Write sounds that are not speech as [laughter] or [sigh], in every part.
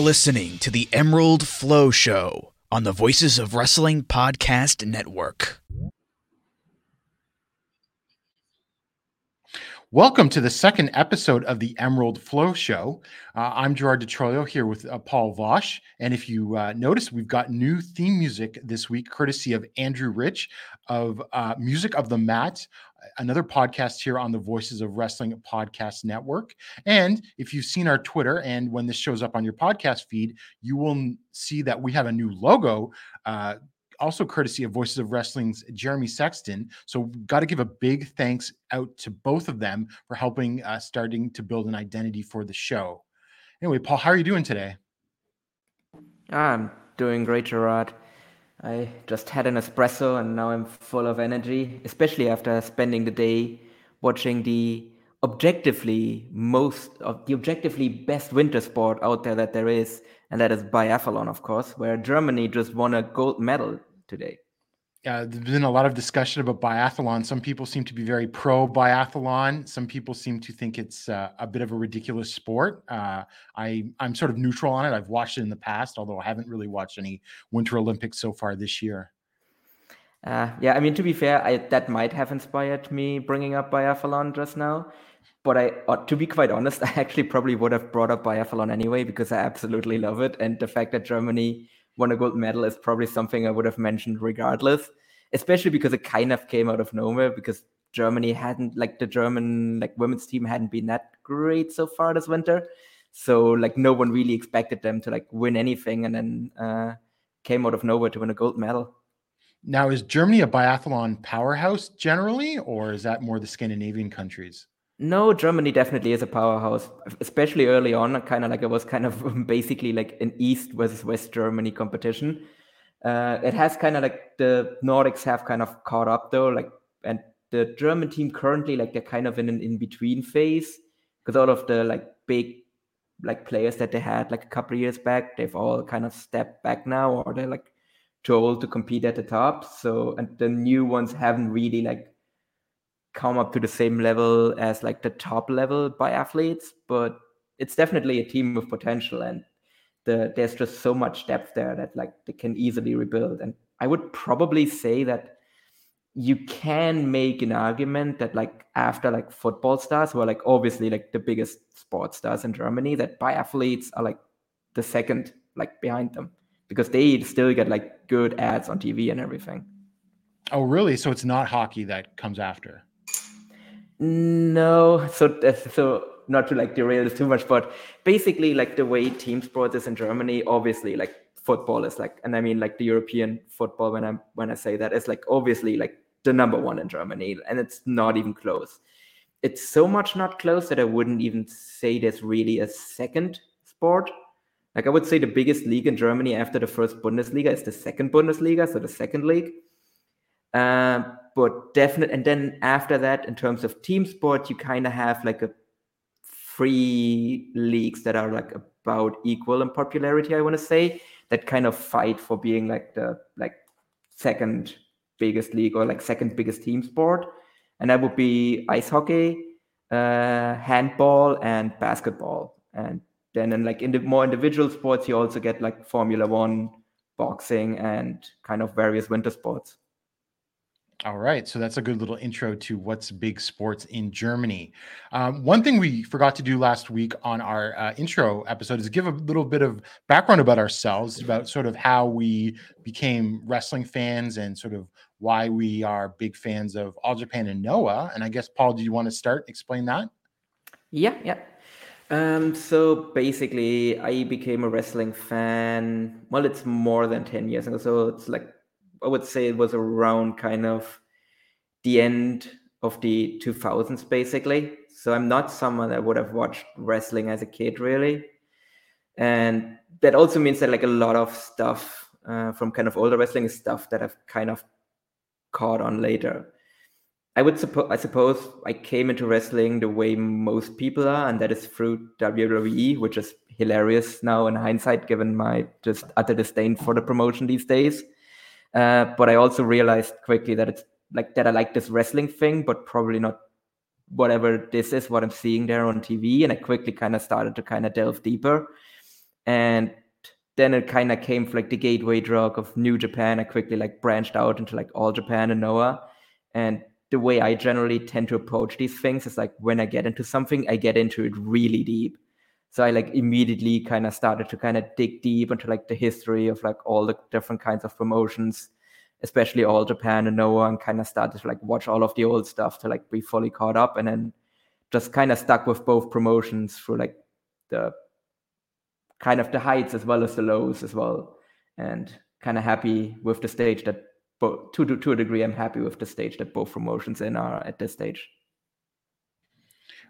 You're listening to the Emerald Flow Show on the Voices of Wrestling Podcast Network. Welcome to the second episode of the Emerald Flow Show. Uh, I'm Gerard Di Trolio here with uh, Paul Vosh. And if you uh, notice, we've got new theme music this week, courtesy of Andrew Rich of uh, Music of the Mat, another podcast here on the Voices of Wrestling Podcast Network. And if you've seen our Twitter and when this shows up on your podcast feed, you will see that we have a new logo. Uh, also courtesy of Voices of Wrestling's Jeremy Sexton. So, got to give a big thanks out to both of them for helping uh, starting to build an identity for the show. Anyway, Paul, how are you doing today? I'm doing great, Gerard. I just had an espresso and now I'm full of energy, especially after spending the day watching the objectively most of the objectively best winter sport out there that there is, and that is biathlon, of course, where Germany just won a gold medal today. Uh, there's been a lot of discussion about biathlon. Some people seem to be very pro biathlon. Some people seem to think it's uh, a bit of a ridiculous sport. Uh, I I'm sort of neutral on it. I've watched it in the past, although I haven't really watched any Winter Olympics so far this year. Uh, yeah, I mean, to be fair, I, that might have inspired me bringing up biathlon just now. But I, uh, to be quite honest, [laughs] I actually probably would have brought up biathlon anyway because I absolutely love it. And the fact that Germany won a gold medal is probably something I would have mentioned regardless, especially because it kind of came out of nowhere because Germany hadn't, like, the German, like, women's team hadn't been that great so far this winter. So, like, no one really expected them to, like, win anything and then uh, came out of nowhere to win a gold medal. Now, is Germany a biathlon powerhouse generally, or is that more the Scandinavian countries? No, Germany definitely is a powerhouse, especially early on. Kind of like it was kind of [laughs] basically like an East versus West Germany competition. Uh, it has kind of like the Nordics have kind of caught up though, like, and the German team currently like they're kind of in an in between phase because all of the like big like players that they had like a couple of years back, they've all kind of stepped back now, or they're like too old to compete at the top. So and the new ones haven't really like come up to the same level as like the top level biathletes, but it's definitely a team with potential and the there's just so much depth there that like they can easily rebuild. And I would probably say that you can make an argument that like after like football stars who are like obviously like the biggest sports stars in Germany, that biathletes are like the second like behind them because they still get like good ads on TV and everything. Oh, really? So it's not hockey that comes after. No, so that's- so not to like derail this too much, but basically like the way team sports is in Germany, obviously like football is like, and I mean like the European football when I'm when I say that it's like obviously like the number one in Germany, and it's not even close. it's so much not close that I wouldn't even say there's really a second sport. Like I would say the biggest league in Germany after the first Bundesliga is the second Bundesliga, so the second league. Um, but definite, and then after that, in terms of team sport, you kind of have like a three leagues that are like about equal in popularity. I want to say that kind of fight for being like the like second biggest league or like second biggest team sport, and that would be ice hockey, uh, handball, and basketball. And then in like in the more individual sports, you also get like Formula One, boxing, and kind of various winter sports. All right, so that's a good little intro to what's big sports in Germany. Um, one thing we forgot to do last week on our uh, intro episode is give a little bit of background about ourselves, about sort of how we became wrestling fans and sort of why we are big fans of All Japan and Noah. And I guess Paul, do you want to start explain that? Yeah, yeah. Um, so basically, I became a wrestling fan. Well, it's more than 10 years ago. So it's like, I would say it was around kind of the end of the 2000s, basically. So I'm not someone that would have watched wrestling as a kid, really. And that also means that like a lot of stuff uh, from kind of older wrestling is stuff that I've kind of caught on later. I would suppose I suppose I came into wrestling the way most people are, and that is through WWE, which is hilarious now in hindsight, given my just utter disdain for the promotion these days. Uh, but I also realized quickly that it's like that I like this wrestling thing, but probably not whatever this is, what I'm seeing there on TV. And I quickly kind of started to kind of delve deeper. And then it kind of came like the gateway drug of New Japan. I quickly like branched out into like All Japan and Noah. And the way I generally tend to approach these things is like when I get into something, I get into it really deep. So I like immediately kind of started to kind of dig deep into like the history of like all the different kinds of promotions, especially all Japan and Noah, and kind of started to like watch all of the old stuff to like be fully caught up, and then just kind of stuck with both promotions through like the kind of the heights as well as the lows as well, and kind of happy with the stage that but to, to to a degree i'm happy with the stage that both promotions in are at this stage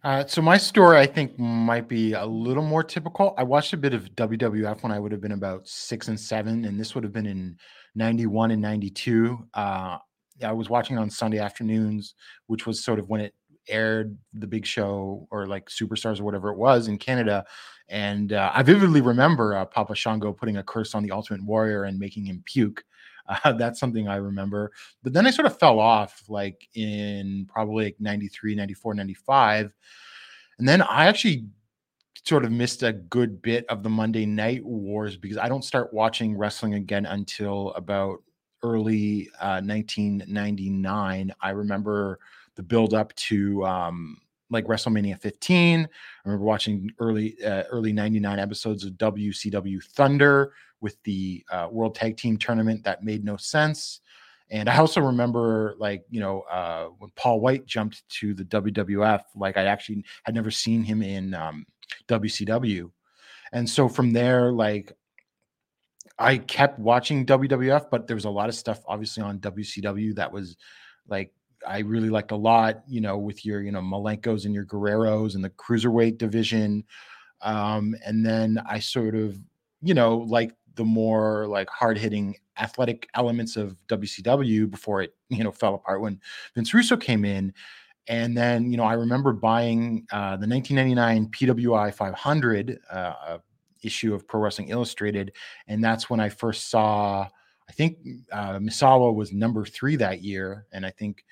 Uh, so my story, I think, might be a little more typical. I watched a bit of WWF when I would have been about six and seven, and this would have been in '91 and '92. Uh, I was watching on Sunday afternoons, which was sort of when it aired the big show or like Superstars or whatever it was in Canada. And uh, I vividly remember uh, Papa Shango putting a curse on the Ultimate Warrior and making him puke. Uh, [laughs] that's something I remember. But then I sort of fell off like in probably like 93, 94, 95. And then I actually sort of missed a good bit of the Monday Night Wars because I don't start watching wrestling again until about early uh, 1999. I remember the build up to um, like WrestleMania 15. I remember watching early uh, early 99 episodes of WCW Thunder with the uh, World Tag Team Tournament that made no sense. And I also remember, like, you know, uh, when Paul White jumped to the WWF, like, I actually had never seen him in um, WCW. And so from there, like, I kept watching WWF, but there was a lot of stuff obviously on WCW that was like I really liked a lot, you know, with your, you know, Malenkos and your Guerreros and the cruiserweight division. Um, and then I sort of, you know, like the more like hard hitting athletic elements of WCW before it, you know, fell apart when Vince Russo came in. And then, you know, I remember buying uh, the 1999 PWI 500 uh, issue of Pro Wrestling Illustrated. And that's when I first saw, I think uh, Misawa was number three that year. And I think,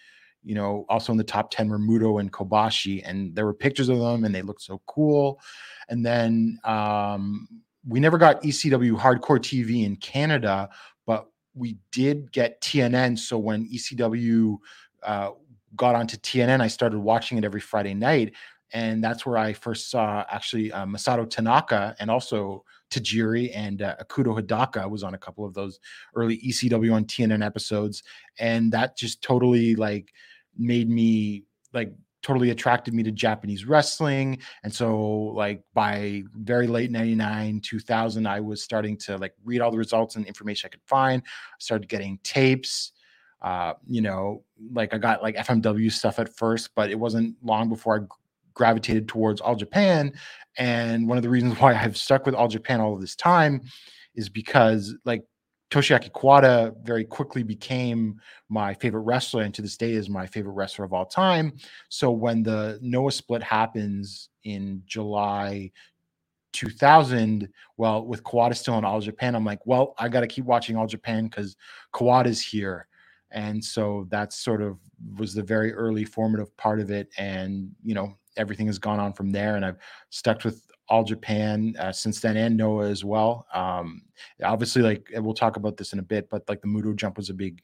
you know, also in the top 10 were Muto and Kobashi. And there were pictures of them and they looked so cool. And then um, we never got ECW Hardcore TV in Canada, but we did get TNN. So when ECW uh, got onto TNN, I started watching it every Friday night. And that's where I first saw actually uh, Masato Tanaka and also Tajiri and uh, Ikuto Hidaka was on a couple of those early ECW on TNN episodes. And that just totally like made me like totally attracted me to Japanese wrestling. And so like by very late 99, 2000, I was starting to like read all the results and information I could find. I started getting tapes. uh, you know, like I got like FMW stuff at first, but it wasn't long before I gravitated towards All Japan. And one of the reasons [laughs] why I've stuck with All Japan all of this time is because like Toshiaki Kawada very quickly became my favorite wrestler, and to this day is my favorite wrestler of all time. So when the Noah split happens in July 2000, well, with Kawada still in All Japan, I'm like, well, I got to keep watching All Japan because Kawada's here. And so that sort of was the very early formative part of it. And, you know, everything has gone on from there. And I've stuck with All Japan uh, since then and Noah as well. Um, obviously, like we'll talk about this in a bit, but like the Muto jump was a big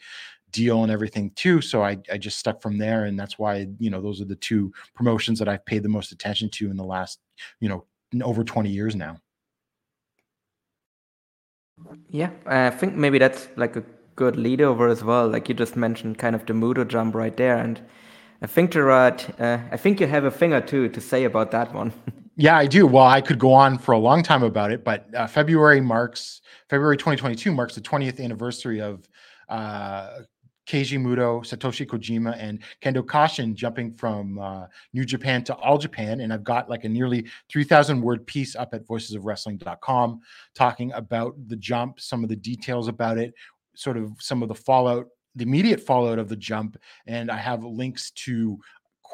deal and everything too. So I, I just stuck from there. And that's why, you know, those are the two promotions that I've paid the most attention to in the last, you know, over 20 years now. Yeah, I think maybe that's like a good lead over as well. Like you just mentioned, kind of the Muto jump right there, and I think Gerard, uh, I think you have a thing or two to say about that one. [laughs] Yeah, I do. Well, I could go on for a long time about it, but uh, February marks February 2022 marks the 20th anniversary of uh, Keiji Muto, Satoshi Kojima, and Kendo Kashin jumping from uh, New Japan to All Japan. And I've got like a nearly 3,000 word piece up at voicesofwrestling.com talking about the jump, some of the details about it, sort of some of the fallout, the immediate fallout of the jump. And I have links to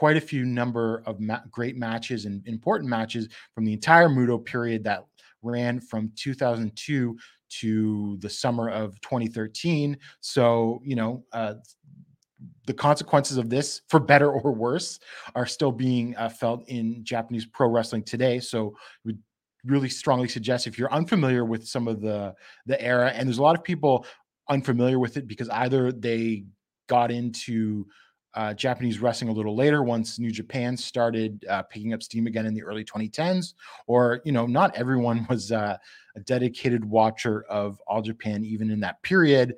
quite a few number of ma- great matches and important matches from the entire Muto period that ran from 2002 to the summer of 2013. So, you know, uh, the consequences of this, for better [laughs] or worse, are still being uh, felt in Japanese pro wrestling today. So, we really strongly suggest if you're unfamiliar with some of the the era, and there's a lot of people unfamiliar with it because either they got into uh, Japanese wrestling a little later once New Japan started uh, picking up steam again in the early 2010s, or you know, not everyone [laughs] was uh, a dedicated watcher of All Japan even in that period,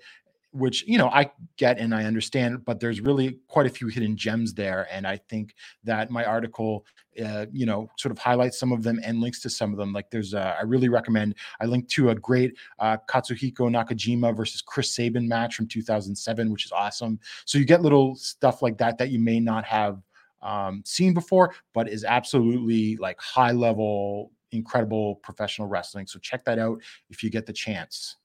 which you know I get and I understand, but there's really quite a few hidden gems there, and I think that my article, uh, you know, sort of highlights some of them and links to some of them. Like there's, a, I really recommend. I linked to a great uh, Katsuhiko Nakajima versus Chris Sabin match from 2007, which is awesome. So you get little stuff like that that you may not have um, seen before, but is absolutely like high level, incredible professional wrestling. So check that out if you get the chance.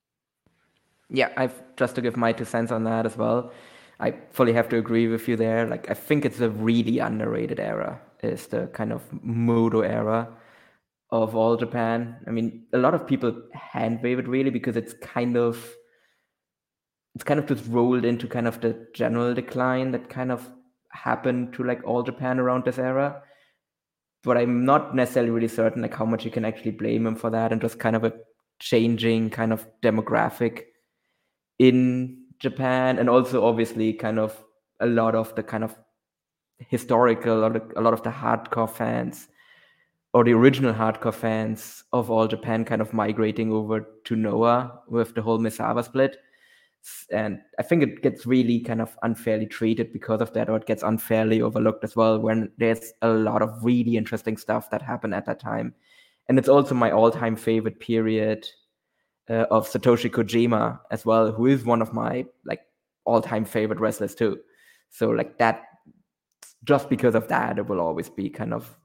Yeah, I've just to give my two cents on that as well. I fully have to agree with you there. Like I think it's a really underrated era. Is the kind of Muto era of all Japan. I mean, a lot of people hand wave it really because it's kind of it's kind of just rolled into kind of the general decline that kind of happened to like all Japan around this era. But I'm not necessarily really certain like how much you can actually blame him for that and just kind of a changing kind of demographic in Japan and also obviously kind of a lot of the kind of historical a lot of the hardcore fans or the original hardcore fans of all Japan kind of migrating over to Noah with the whole Misawa split. And I think it gets really kind of unfairly treated because of that, or it gets unfairly overlooked as well when there's a lot of really interesting stuff that happened at that time. And it's also my all time favorite period uh, of Satoshi Kojima as well, who is one of my like all-time favorite wrestlers too. So like that, just because of that, it will always be kind of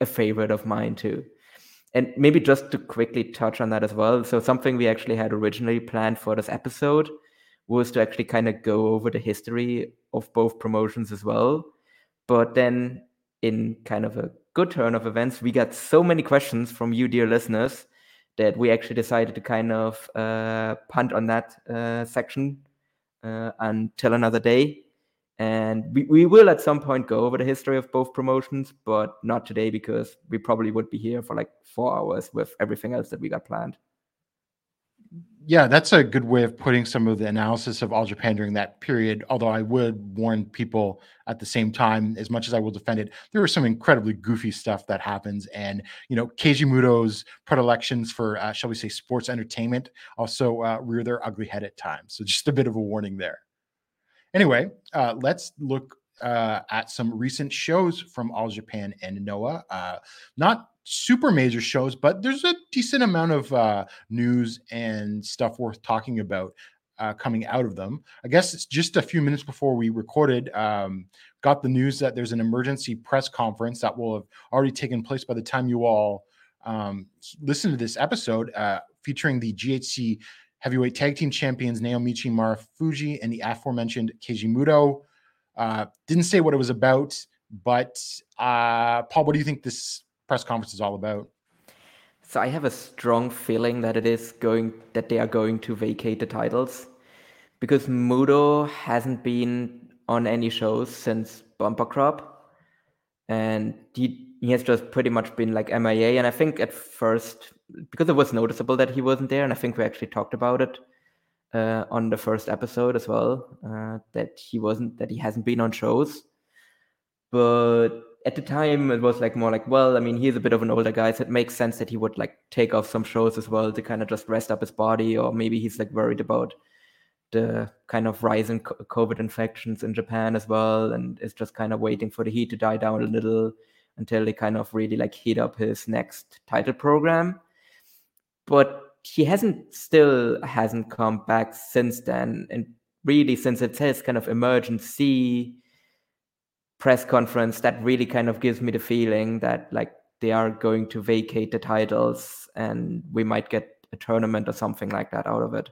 a favorite of mine too. And maybe just to quickly touch on that as well. So something we actually had originally planned for this episode was to actually kind of go over the history of both promotions as well. But then in kind of a good turn of events, we got so many questions from you, dear listeners, that we actually decided to kind of uh, punt on that uh, section uh, until another day. And we, we will at some point go over the history of both promotions, but not today because we probably would be here for like four hours with everything else that we got planned. Yeah, that's a good way of putting some of the analysis of All Japan during that period. Although I would warn people at the same time, as much as I will defend it, there was some incredibly goofy stuff that happens. And, you know, Keiji Muto's predilections for, uh, shall we say, sports entertainment also uh, rear their ugly head at times. So just a bit of a warning there. Anyway, uh, let's look uh, at some recent shows from All Japan and Noah. Uh, not super major shows, but there's a decent amount of uh, news and stuff worth talking about. uh, coming out of them. I guess it's just a few minutes before we recorded, um, got the news that there's an emergency press conference that will have already taken place by the time you all um, listen to this episode, uh, featuring the GHC heavyweight tag team champions Naomichi Marufuji and the aforementioned Keiji Muto. Uh, didn't say what it was about, but uh, Paul, what do you think this press conference is all about? So I have a strong feeling that it is going that they are going to vacate the titles because Muto hasn't been on any shows since Bumper Crop, and he he has just pretty much been like MIA. And I think at first because it was noticeable that he wasn't there, and I think we actually talked about it uh, on the first episode as well uh, that he wasn't that he hasn't been on shows, but at the time it was like more like well i mean he's a bit of an older guy so it makes sense that he would like take off some shows as well to kind of just rest up his body or maybe he's like worried about the kind of rising co- covid infections in japan as well and is just kind of waiting for the heat to die down a little until they kind of really like heat up his next title program. But he hasn't still hasn't come back since then and really since it says kind of emergency press conference that really kind of gives me the feeling that like they are going to vacate the titles and we might get a tournament or something like that out of it.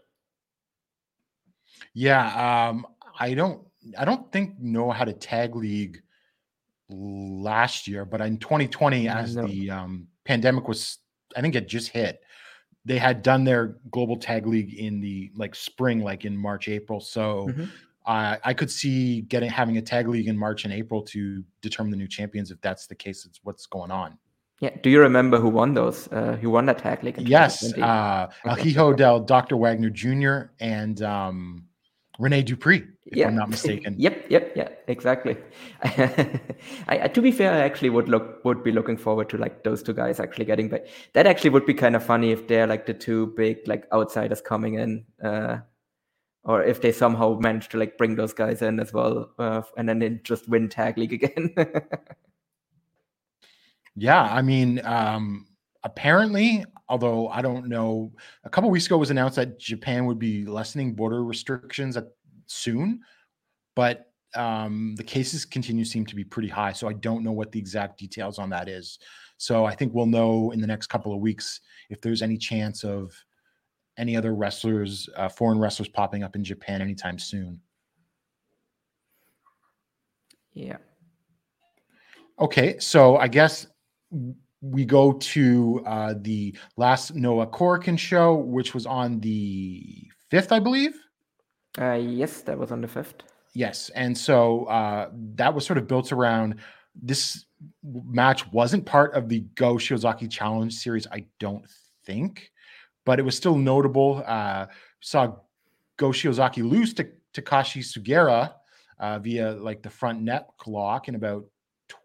Yeah, um, I don't I don't think know how to tag league last year, but in 2020, as No. the um, pandemic was, I think it just hit. They had done their global tag league in the like spring, like in March, April. So Mhm. uh, I could see getting having a tag league in March and April to determine the new champions if that's the case. It's what's going on. Yeah. Do you remember who won those? Uh, who won that tag league? Yes, 2020? uh, El Okay. Hijo del Dr. Wagner Jr. and um, Rene Dupree, if yeah. I'm not mistaken. yep. Yep. Yeah. Exactly. [laughs] I, to be fair, I actually would look would be looking forward to like those two guys actually getting back. That actually would be kind of funny if they're like the two big like outsiders coming in. Uh, or if they somehow manage to like bring those guys in as well, uh, and then they just win tag league [laughs] again. Yeah, I mean, um, apparently, although I don't know, a couple weeks ago was announced that Japan would be lessening border restrictions at, soon, but um, the cases continue to seem to be pretty high. So I don't know what the exact details on that is. So I think we'll know in the next couple of weeks if there's any chance of any other wrestlers, uh, foreign wrestlers popping up in Japan anytime soon. yeah. Okay, so I guess we go to uh, the last Noah Korakuen show, which was on the fifth, I believe. Uh, yes, that was on the fifth. Yes, and so uh, that was sort of built around this match. wasn't part of the Go Shiozaki Challenge series, I don't think, but it was still notable. Uh, saw Go Shiozaki lose to Takashi Sugiura uh, via like the front net lock in about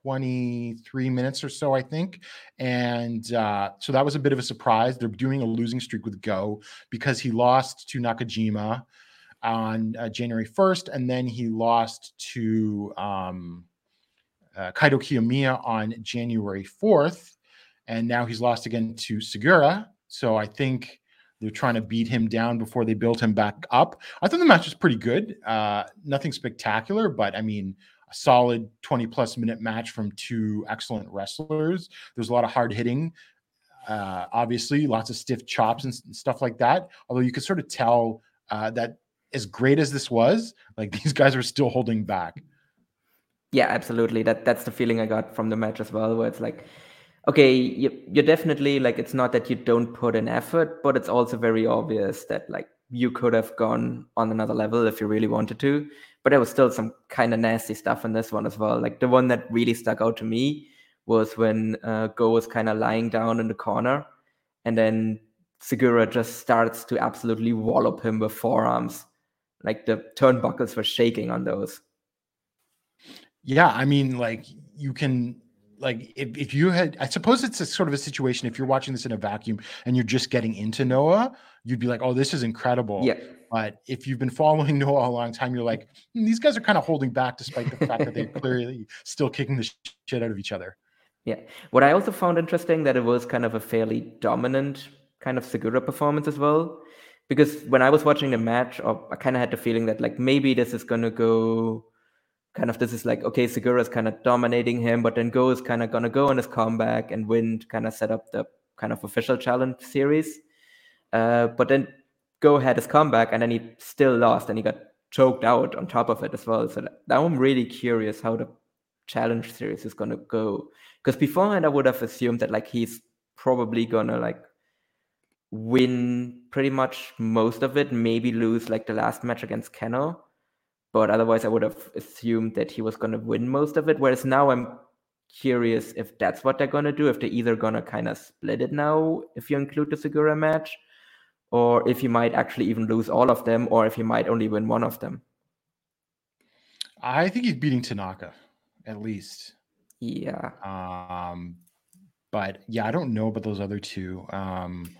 23 minutes or so, I think. And uh, so that was a bit of a surprise. They're doing a losing streak with Go because he lost to Nakajima on uh, January 1st, and then he lost to um, uh, Kaito Kiyomiya on January 4th, and now he's lost again to Sugiura. So I think they're trying to beat him down before they build him back up. I thought the match was pretty good. Uh, nothing spectacular, but I mean, a solid 20 plus minute match from two excellent wrestlers. There's a lot of hard hitting. Uh, obviously, lots of stiff chops and s- stuff like that. Although you could sort of tell uh, that as great as this was, like [laughs] these guys are still holding back. Yeah, absolutely. That that's the feeling I got from the match as well, where it's like, okay, you, you're definitely like it's not that you don't put an effort, but it's also very obvious that like you could have gone on another level if you really wanted to. But there was still some kind of nasty stuff in this one as well. Like the one that really stuck out to me was when uh, Go was kind of lying down in the corner, and then Sugiura just starts to absolutely wallop him with forearms. Like the turnbuckles were shaking on those. Yeah, I mean, like you can like if, if you had I suppose it's a sort of a situation if you're watching this in a vacuum and you're just getting into Noah, you'd be like, oh, this is incredible. Yeah. But if you've been following [laughs] Noah a long time, you're like, "Hmm, these guys are kind of holding back despite the fact that they're [laughs] clearly still kicking the shit out of each other. Yeah. What I also found interesting that it was kind of a fairly dominant kind of Sugiura performance as well, because when I was watching the match, or I kind of had the feeling that like maybe this is gonna go, kind of this is like okay, Sugiura's kind of dominating him, but then Go is kind of gonna go on his comeback and win, kind of set up the kind of official challenge series. Uh, but then Go had his comeback and then he still lost and he got choked out on top of it as well. So now I'm really curious how the challenge series is gonna go. Because beforehand I would have assumed that like he's probably gonna like win pretty much most of it, maybe lose like the last match against Kenoh. But otherwise I would have assumed that he was gonna win most of it. Whereas now I'm curious if that's what they're gonna do, if they're either gonna kind of split it now, if you include the Sugiura match, or if he might actually even lose all of them, or if he might only win one of them. I think he's beating Tanaka, at least. Yeah. Um, but yeah, I don't know about those other two. Um,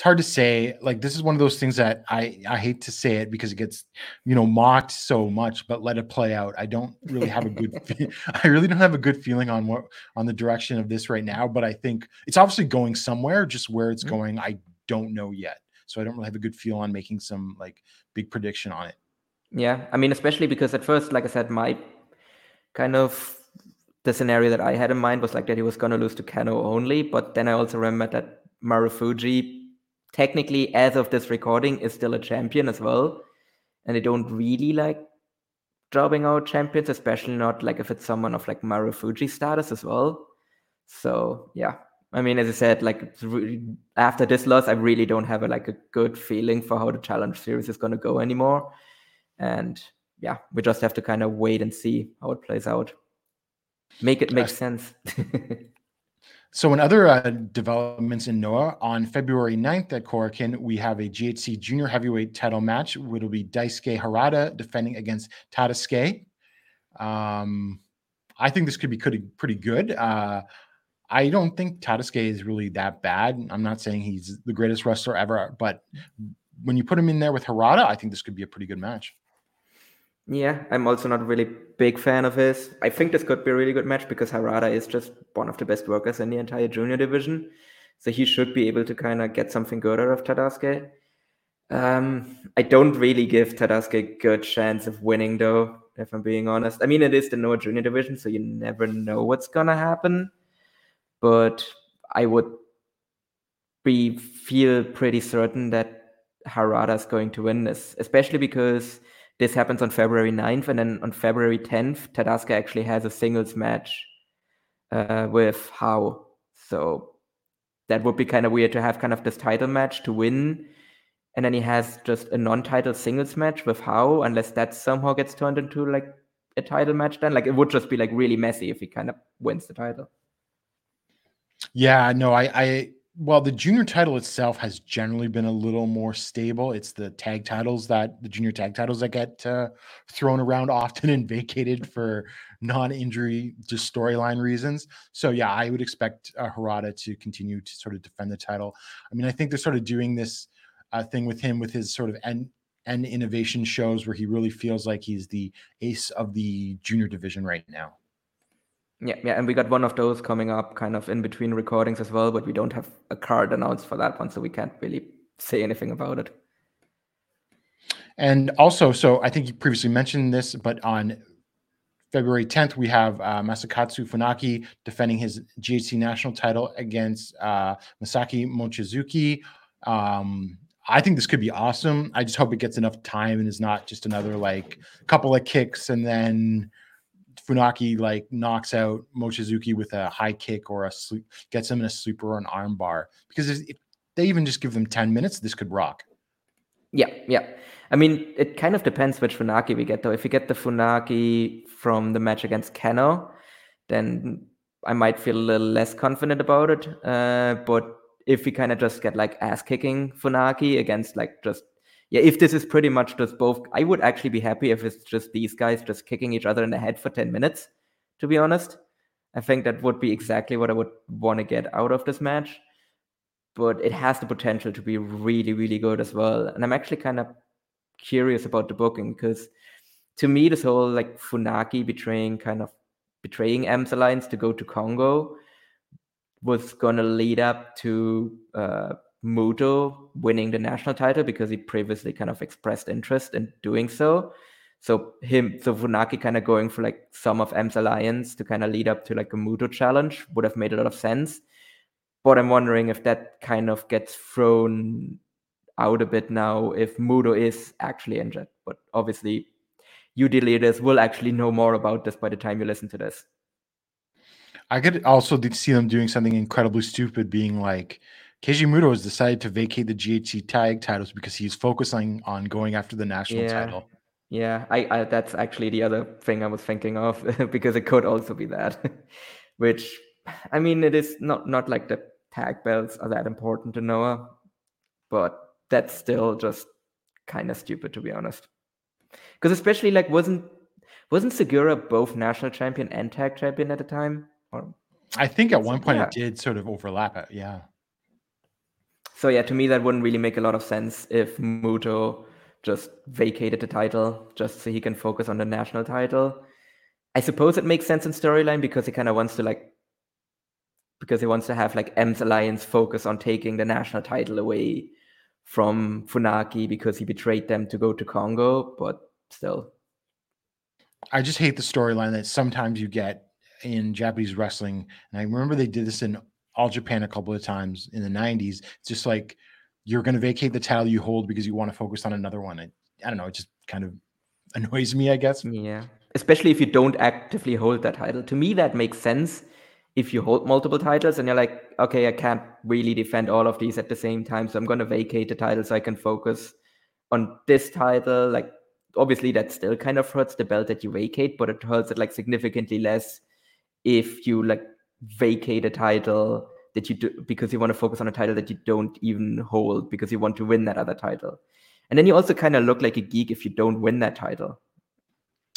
it's hard to say. Like this is one of those things that I I hate to say it because it gets you know mocked so much, but let it play out. I don't really have a good. [laughs] fe- I really don't have a good feeling on what on the direction of this right now. But I think it's obviously going somewhere. Just where it's Mhm. going, I don't know yet. So I don't really have a good feel on making some like big prediction on it. Yeah, I mean, especially because at first, like I said, my kind of the scenario that I had in mind was like that he was going to lose to Kenoh only. But then I also remembered that Marufuji, technically, as of this recording, is still a champion as well. And they don't really like dropping out champions, especially not like if it's someone of like Marufuji status as well. So yeah, I mean, as I said, like after this loss, I really don't have a, like a good feeling for how the challenge series is going to go anymore. And yeah, we just have to kind of wait and see how it plays out. Make it make Yes. sense. [laughs] So, in other uh, developments in Noah, on February 9th at Korakuen, we have a GHC junior heavyweight title match. It'll be Daisuke Harada defending against Tadasuke. Um, I think this could be pretty, pretty good. Uh, I don't think Tadasuke is really that bad. I'm not saying he's the greatest wrestler ever, but when you put him in there with Harada, I think this could be a pretty good match. Yeah, I'm also not really big fan of his. I think this could be a really good match because Harada is just one of the best workers in the entire junior division. So he should be able to kind of get something good out of Tadasuke. Um, I don't really give Tadasuke a good chance of winning, though, if I'm being honest. I mean, it is the Noah Junior division, so you never know what's gonna happen. But I would be feel pretty certain that Harada is going to win this, especially because this happens on February 9th, and then on February 10th, Tadasuke actually has a singles match uh, with How. So that would be kind of weird to have kind of this title match to win, and then he has just a non-title singles match with How, unless that somehow gets turned into like a title match. Then, like it would just be like really messy if he kind of wins the title. Yeah, no, I, I, well, the junior title itself has generally been a little more stable. It's the tag titles that the junior tag titles that get uh, thrown around [laughs] often and vacated for non-injury, just storyline reasons. So yeah, I would expect uh, Harada to continue to sort of defend the title. I mean, I think they're sort of doing this uh, thing with him with his sort of end and innovation shows where he really feels like he's the ace of the junior division right now. Yeah, yeah, and we got one of those coming up kind of in between recordings as well, but we don't have a card announced for that one, so we can't really say anything about it. And also, so I think you previously mentioned this, but on February 10th, we have uh, Masakatsu Funaki defending his GHC national title against uh, Masaaki Mochizuki. Um, I think this could be awesome. I just hope it gets enough time and is not just another like couple of kicks and then Funaki like knocks out Mochizuki with a high kick or a sleep, gets him in a sleeper or an arm bar. Because if they even just give them 10 minutes, this could rock. Yeah, yeah. I mean, it kind of depends which Funaki we get, though. If we get the Funaki from the match against Kano, then I might feel a little less confident about it. Uh, but if we kind of just get like ass kicking Funaki against like just yeah, if this is pretty much just both, I would actually be happy if it's just these guys just kicking each other in the head for 10 minutes, to be honest. I think that would be exactly what I would want to get out of this match. But it has the potential to be really, really good as well. And I'm actually kind of curious about the booking because to me, this whole like Funaki betraying kind of betraying M's alliance to go to Kongo was gonna lead up to uh, Muto winning the national title because he previously kind of expressed interest in doing so. So him, so Funaki kind of going for like some of M's alliance to kind of lead up to like a Muto challenge would have made a lot of sense. But I'm wondering if that kind of gets thrown out a bit now if Muto is actually injured. But obviously, you leaders will actually know more about this by the time you listen to this. I could also see them doing something incredibly stupid, being like Keiji Muto has decided to vacate the GHC tag titles because he's focusing on going after the national Yeah. title. Yeah, I, I that's actually the other thing I was thinking of [laughs] because it could also be that. [laughs] Which I mean it is not not like the tag belts are that important to Noah, but that's still just kind of stupid to be honest. Because especially like wasn't wasn't Sugiura both national champion and tag champion at the time? Or I think at one point Yeah. it did sort of overlap it. Yeah. So yeah, to me that wouldn't really make a lot of sense if Muto just vacated the title just so he can focus on the national title. I suppose it makes sense in storyline because he kind of wants to like because he wants to have like M's alliance focus on taking the national title away from Funaki because he betrayed them to go to Kongo, but still. I just hate the storyline that sometimes you get in Japanese wrestling. And I remember they did this in All Japan a couple of times in the 90s. It's just like you're going to vacate the title you hold because you want to focus on another one. It, I don't know. It just kind of [laughs] annoys me, I guess. Yeah. Especially if you don't actively hold that title. To me, that makes sense if you hold multiple titles and you're like, okay, I can't really defend all of these at the same time. So I'm going to vacate the title so I can focus on this title. Like, obviously, that still kind of hurts the belt that you vacate, but it hurts it like significantly less if you like vacate a title that you do because you want to focus on a title that you don't even hold because you want to win that other title. And then you also kind of look like a geek if you don't win that title.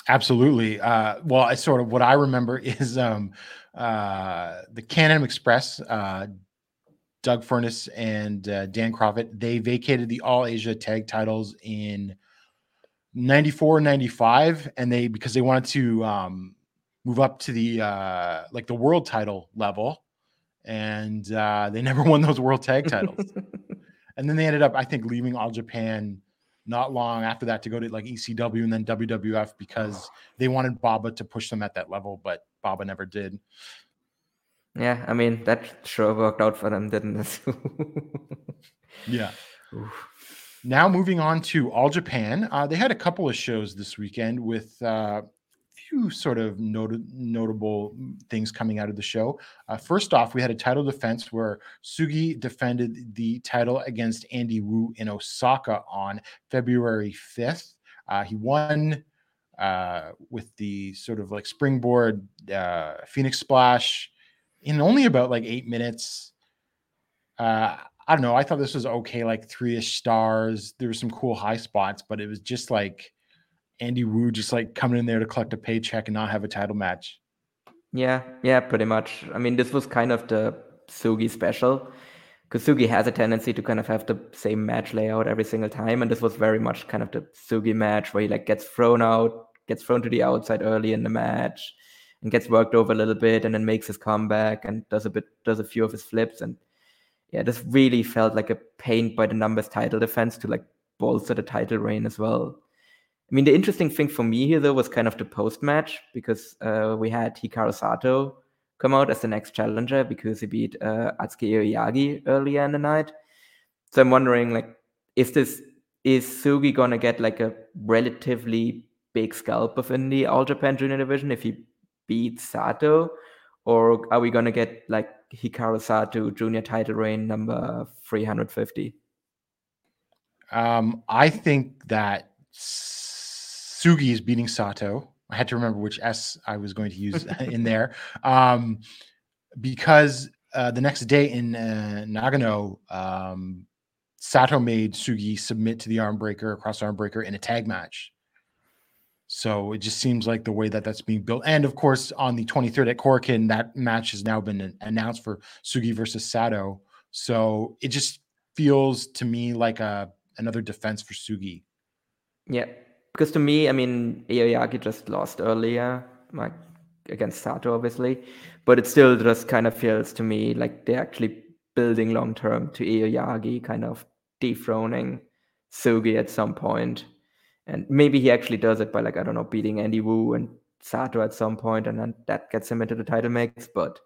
Absolutely. Uh, well, I sort of what I remember [laughs] is um, uh, the Can-Am Express, uh, Doug Furness and uh, Dan Kroffat, they vacated the All Asia tag titles in 94 95 and they because they wanted to um, move up to the uh, like the world title level and uh, they [laughs] never won those world tag titles. [laughs] and then they ended up I think leaving All Japan not long after that to go to like ECW and then WWF because they wanted Baba to push them at that level, but Baba never did. Yeah, I mean that sure worked out for them, didn't it? [laughs] Yeah. Now moving on to All Japan, uh, they had a couple of shows this weekend with uh, few sort of not- notable things coming out of the show. Uh, first off, we had a title defense where Sugi defended the title against Andy Wu in Osaka on February 5th. Uh, he won uh, with the sort of like springboard uh, Phoenix Splash in only about like eight minutes. Uh, I don't know. I thought this was okay, like three ish stars. There were some cool high spots, but it was just like Andy Wu just like coming in there to collect a paycheck and not have a title match. yeah, yeah, pretty much. I mean, this was kind of the Sugi special because Sugi has a tendency to kind of have the same match layout every single time, and this was very much kind of the Sugi match where he like gets thrown out, gets thrown to the outside early in the match, and gets worked over a little bit, and then makes his comeback and does a bit, does a few of his flips, and yeah, this really felt like a paint by the numbers title defense to like bolster the title reign as well. I mean, the interesting thing for me here though was kind of the post match because uh, we had Hikaru Sato come out as the next challenger because he beat uh, Atsuki Aoyagi earlier in the night. So I'm wondering, like, is this is Sugi gonna get like a relatively big scalp within the All Japan Junior Division if he beats Sato, or are we gonna get like Hikaru Sato Junior title reign number 350? Um, I think that Sugi is beating Sato. I had to remember which S I was going to use in [laughs] there. Um, because uh, the next day in uh, Nagano, um, Sato made Sugi submit to the arm breaker, across arm breaker in a tag match. So it just seems like the way that that's being built. And of course, on the 23rd at Korakuen, that match has now been announced for Sugi versus Sato. So it just feels to me like a another defense for Sugi. Yeah, because to me, I mean, Aoyagi just lost earlier, like against Sato, obviously, but it still just kind of feels to me like they're actually building long term to Aoyagi, kind of dethroning Sugi at some point. And maybe he actually does it by like, I don't know, beating Andy Wu and Sato at some point, and then that gets him into the title mix. But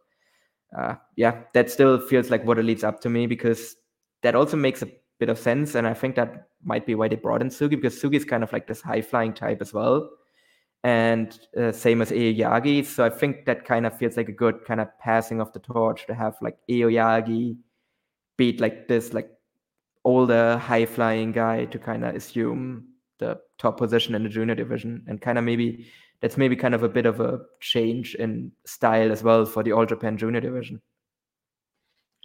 uh, yeah, that still feels like what it leads up to me because that also makes a bit of sense. And I think that might be why they brought in Sugi because Sugi is kind of like this high flying type as well. And uh, same as Aoyagi. So I think that kind of feels like a good kind of passing of the torch to have like Aoyagi beat like this, like older high flying guy to kind of assume the top position in the junior division and kind of maybe that's maybe kind of a bit of a change in style as well for the All Japan Junior Division.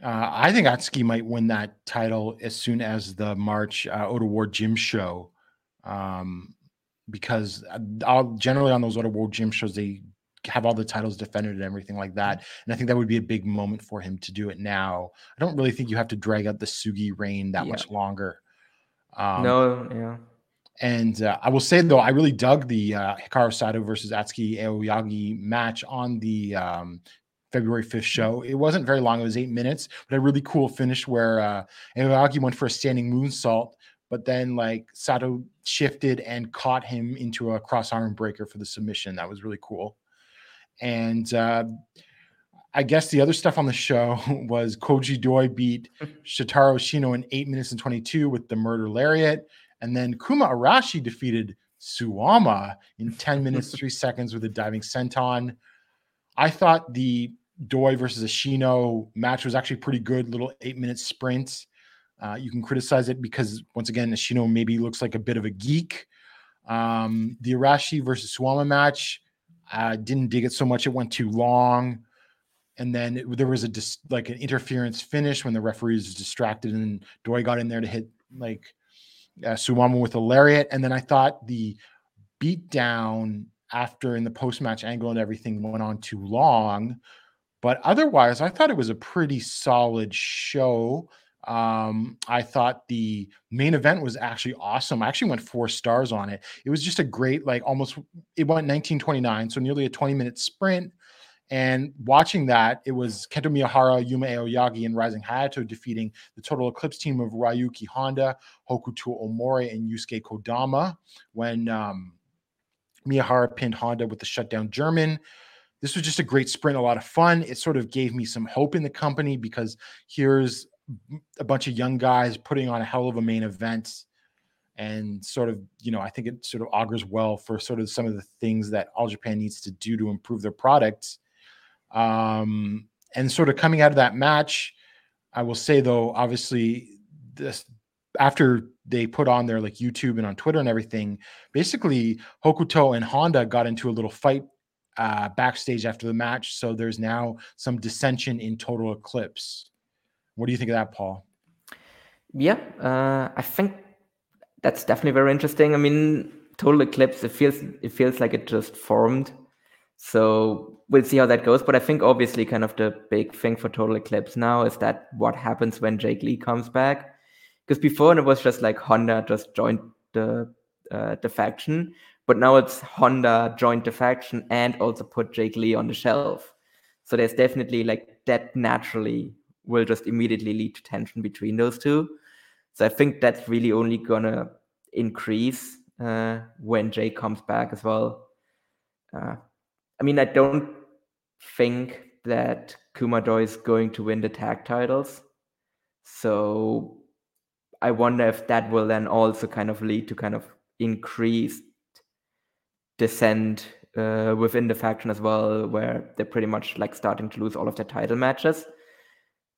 Uh, I think Atsuki might win that title as soon as the March uh, Oda Ward Gym show, um, because uh, I'll, generally on those Oda Ward Gym shows they have all the titles defended and everything like that. And I think that would be a big moment for him to do it now. I don't really think you have to drag out the Sugi reign that Yeah. much longer. Um, no, yeah. And uh, I will say though, I really dug the uh, Hikaru Sato versus Atsuki Aoyagi match on the um, February 5th show. It wasn't very long; it was eight minutes, but a really cool finish where uh, Aoyagi went for a standing moonsault, but then like Sato shifted and caught him into a cross arm breaker for the submission. That was really cool. And uh, I guess the other stuff on the show [laughs] was Koji Doi beat [laughs] Shotaro Ashino in eight minutes and 22 with the murder lariat. And then Kuma Arashi defeated Suwama in 10 minutes, [laughs] three seconds with a diving senton. I thought the Doi versus Ashino match was actually pretty good, little eight minute sprint. Uh, you can criticize it because, once again, Ashino maybe looks like a bit of a geek. Um, the Arashi versus Suwama match, uh, didn't dig it so much. It went too long. And then it- there was a dis, like an interference finish when the referee was distracted and Doi got in there to hit like uh, Suwama with a lariat. And then I thought the beat down after in the post match angle and everything went on too long. But otherwise, I thought it was a pretty solid show. Um, I thought the main event was actually awesome. I actually went four stars on it. It was just a great, like almost it went 1929, so nearly a 20 minute sprint. And watching that, it was Kento Miyahara, Yuma Aoyagi, and Rising Hayato defeating the Total Eclipse team of Ryuki Honda, Hokuto Omori, and Yusuke Kodama when um, Miyahara pinned Honda with the shutdown German. This was just a great sprint, a lot of fun. It sort of gave me some hope in the company because here's a bunch of young guys putting on a hell of a main event. And sort of, you know, I think it sort of augurs well for sort of some of the things that All Japan needs to do to improve their product. Um, and sort of coming out of that match, I will say though, obviously, this after they put on their like YouTube and on Twitter and everything, basically Hokuto and Honda got into a little fight uh, backstage after the match. So there's now some dissension in Total Eclipse. What do you think of that, Paul? Yeah, uh, I think that's definitely very interesting. I mean, Total Eclipse, it feels it feels like it just formed. So we'll see how that goes. But I think obviously kind of the big thing for Total Eclipse now is that what happens when Jake Lee comes back. Because before it was just like Honda just joined the uh, the faction, but now it's Honda joined the faction and also put Jake Lee on the shelf. So there's definitely like that naturally will just immediately lead to tension between those two. So I think that's really only gonna increase uh, when Jay comes back as well. Uh, I mean, I don't think that Kumadoi is going to win the tag titles. So I wonder if that will then also kind of lead to kind of increased dissent uh, within the faction as well, where they're pretty much like starting to lose all of their title matches.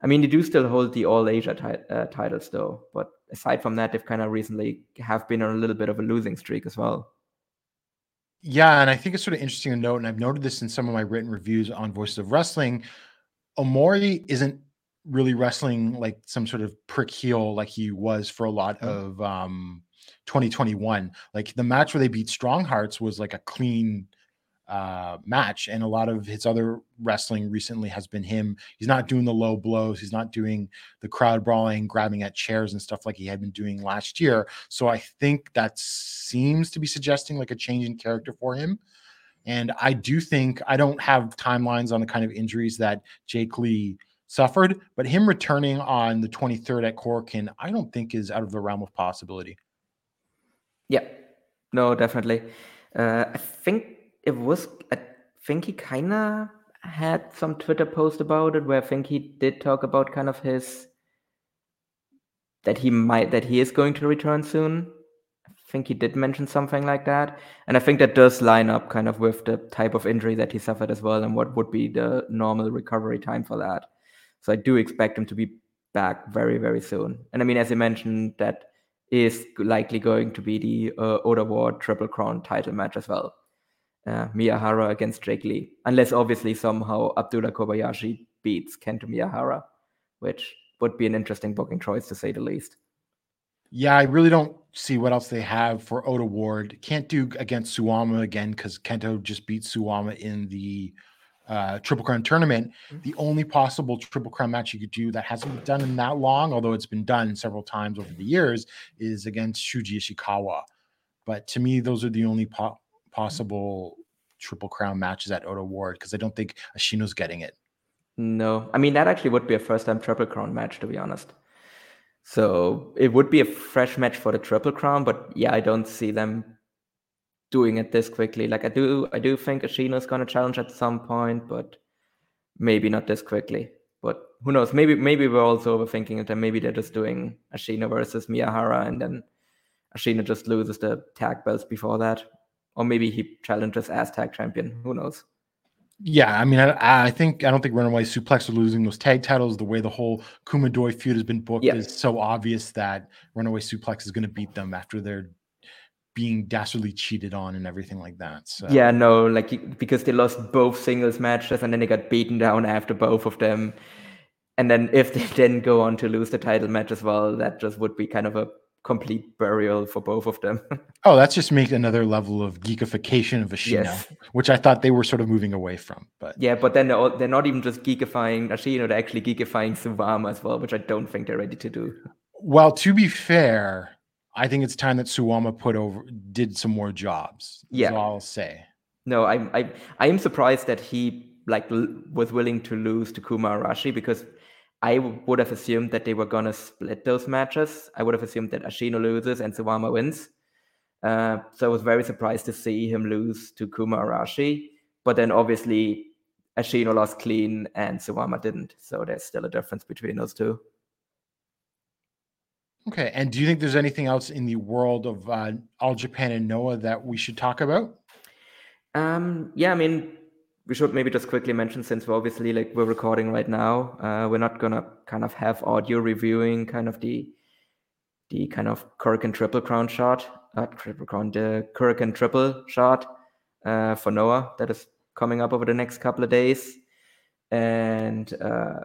I mean, they do still hold the All Asia ti- uh, titles though, but aside from that, they've kind of recently have been on a little bit of a losing streak as well. Yeah, and I think it's sort of interesting to note, and I've noted this in some of my written reviews on Voices of Wrestling. Omori isn't really wrestling like some sort of prick heel like he was for a lot of um 2021. Like the match where they beat Strong Hearts was like a clean uh match and a lot of his other wrestling recently has been him he's not doing the low blows he's not doing the crowd brawling grabbing at chairs and stuff like he had been doing last year so i think that seems to be suggesting like a change in character for him and i do think i don't have timelines on the kind of injuries that jake lee suffered. But him returning on the 23rd at Korakuen, I don't think is out of the realm of possibility. Yeah, no, definitely. Uh, I think it was. I think he kind of had some Twitter post about it where I think he did talk about kind of his that he might that he is going to return soon. I think he did mention something like that, and I think that does line up kind of with the type of injury that he suffered as well, and what would be the normal recovery time for that. So I do expect him to be back very very soon. And I mean, as you mentioned, that is likely going to be the uh, Oda Ward Triple Crown title match as well. Uh, Miyahara against Jake Lee, unless obviously somehow Abdullah Kobayashi beats Kento Miyahara, which would be an interesting booking choice to say the least. Yeah, I really don't see what else they have for Oda Ward. Can't do against Suwama again because Kento just beat Suwama in the uh, Triple Crown tournament. The only possible Triple Crown match you could do that hasn't been done in that long, although it's been done several times over the years, is against Shuji Ishikawa. But to me, those are the only po- possible Triple Crown matches at Oda Ward because I don't think Ashino's getting it. No, I mean that actually would be a first-time Triple Crown match, to be honest. So it would be a fresh match for the Triple Crown, but yeah, I don't see them doing it this quickly. Like I do, I do think Ashino's gonna challenge at some point, but maybe not this quickly. But who knows? Maybe maybe we're also overthinking it, and maybe they're just doing Ashino versus Miyahara, and then Ashino just loses the tag belts before that, or maybe he challenges as tag champion. Who knows? Yeah, I mean, I, I think I don't think Runaway Suplex are losing those tag titles. The way the whole Kumadoi feud has been booked Yeah. is so obvious that Runaway Suplex is going to beat them after they're being dastardly cheated on and everything like that. So Yeah, no, like because they lost both singles matches and then they got beaten down after both of them. And then if [laughs] they then go on to lose the title match as well, that just would be kind of a complete burial for both of them. [laughs] oh, that's just make another level of geekification of Ashino, Yes. which I thought they were sort of moving away from. But yeah, but then they're, all, they're not even just geekifying Ashino, they're actually geekifying Suwama as well, which I don't think they're ready to do. well, to be fair, I think it's time that Suwama put over did some more jobs. Yeah. I'll say. No, I I I am surprised that he like was willing to lose to Kuma Arashi because I would have assumed that they were gonna split those matches. I would have assumed that Ashino loses and Suwama wins. Uh, so I was very surprised to see him lose to Kuma Arashi. But then obviously Ashino lost clean and Suwama didn't. So there's still a difference between those two. Okay. And do you think there's anything else in the world of uh, All Japan and Noah that we should talk about? Um, yeah, I mean, we should maybe just quickly mention since we're obviously like we're recording right now, uh, we're not gonna kind of have audio reviewing kind of the the kind of Korakuen triple crown shot, not triple crown, the Korakuen triple shot uh, for Noah that is coming up over the next couple of days, and uh,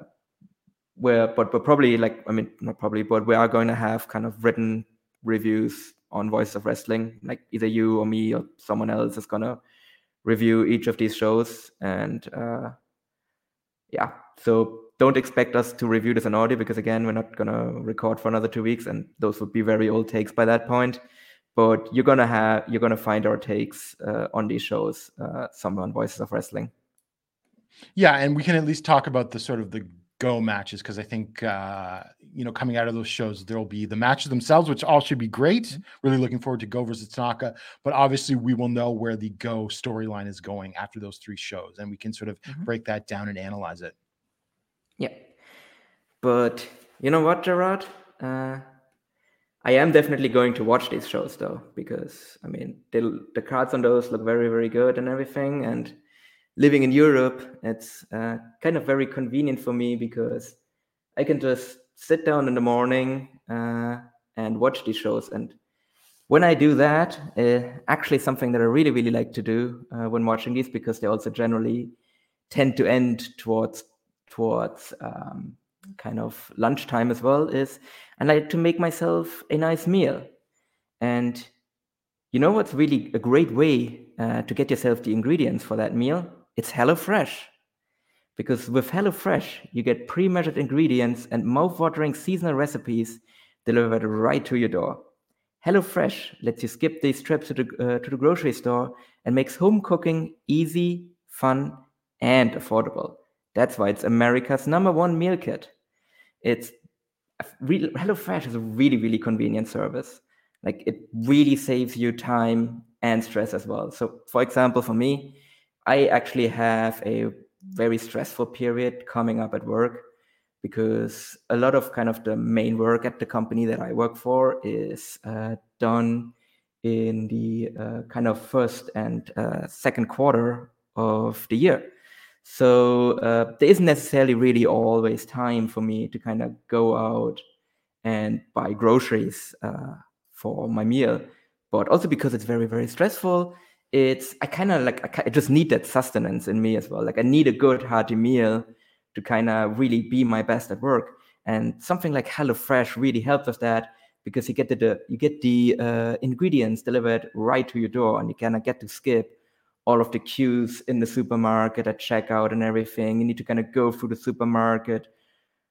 we're but we're probably like I mean not probably, but we are going to have kind of written reviews on Voice of Wrestling, like either you or me or someone else is gonna review each of these shows. And uh yeah. So don't expect us to review this in audio because again we're not gonna record for another two weeks and those would be very old takes by that point. But you're gonna have you're gonna find our takes uh, on these shows uh, somewhere on voices of wrestling. Yeah, and we can at least talk about the sort of the go matches because I think uh, you know coming out of those shows there'll be the matches themselves, which all should be great. Really looking forward to Go versus Tanaka, but obviously we will know where the Go storyline is going after those three shows, and we can sort of Mhm. break that down and analyze it. yeah but you know what gerard uh, i am definitely going to watch these shows though because i mean they, the cards on those look very very good and everything and living in Europe, it's uh, kind of very convenient for me because I can just sit down in the morning uh, and watch these shows. And when I do that, uh, actually something that I really, really like to do uh, when watching these, because they also generally tend to end towards towards um, kind of lunchtime as well, is I like to make myself a nice meal. And you know what's really a great way uh, to get yourself the ingredients for that meal? It's HelloFresh. Because with HelloFresh, you get pre measured ingredients and mouth-watering seasonal recipes delivered right to your door. HelloFresh lets you skip these trips to the, uh, to the grocery store and makes home cooking easy, fun, and affordable. That's why it's America's number one meal kit. It's really, HelloFresh is a really, really convenient service. Like it really saves you time and stress as well. So, for example, for me, I actually have a very stressful period coming up at work because a lot of kind of the main work at the company that I work for is uh, done in the uh, kind of first and uh, second quarter of the year. So uh, there isn't necessarily really always time for me to kind of go out and buy groceries uh, for my meal. But also because it's very, very stressful, it's I kind of like I, just need that sustenance in me as well. Like I need a good hearty meal to kind of really be my best at work. And something like HelloFresh really helps with that because you get the, the you get the uh, ingredients delivered right to your door, and you kind of get to skip all of the queues in the supermarket at checkout and everything. You need to kind of go through the supermarket,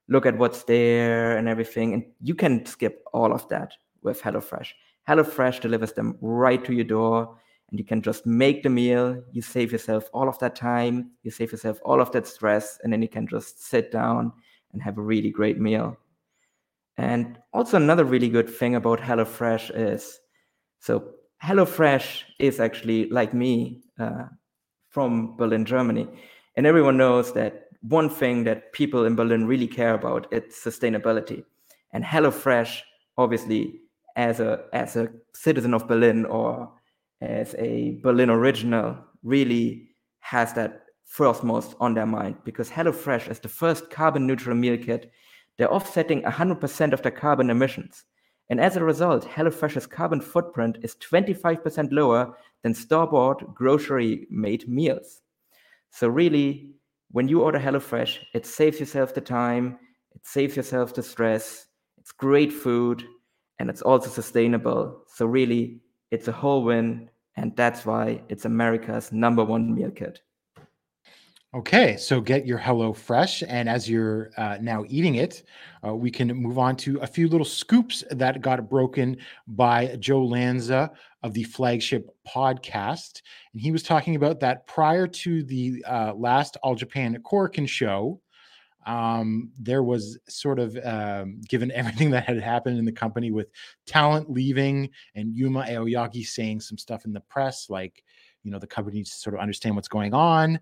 look at what's there and everything, and you can skip all of that with HelloFresh. HelloFresh delivers them right to your door, and you can just make the meal. You save yourself all of that time, you save yourself all of that stress, and then you can just sit down and have a really great meal. And also another really good thing about HelloFresh is so HelloFresh is actually like me uh, from Berlin, Germany, and everyone knows that one thing that people in Berlin really care about it's sustainability. And HelloFresh, obviously, as a as a citizen of Berlin or as a Berlin original, really has that firstmost on their mind because HelloFresh is the first carbon neutral meal kit. They're offsetting 100% of their carbon emissions. And as a result, HelloFresh's carbon footprint is 25% lower than store bought grocery made meals. So, really, when you order HelloFresh, it saves yourself the time, it saves yourself the stress, it's great food, and it's also sustainable. So, really, it's a whole win. And that's why it's America's number one meal kit. Okay, so get your Hello Fresh, and as you're uh, now eating it, uh, we can move on to a few little scoops that got broken by Joe Lanza of the flagship podcast, and he was talking about that prior to the uh, last All Japan Korakuen show. Um, there was sort of um, given [laughs] everything that had happened in the company with talent leaving and Yuma Aoyagi saying some stuff in the press, like you know the company needs to sort of understand what's going on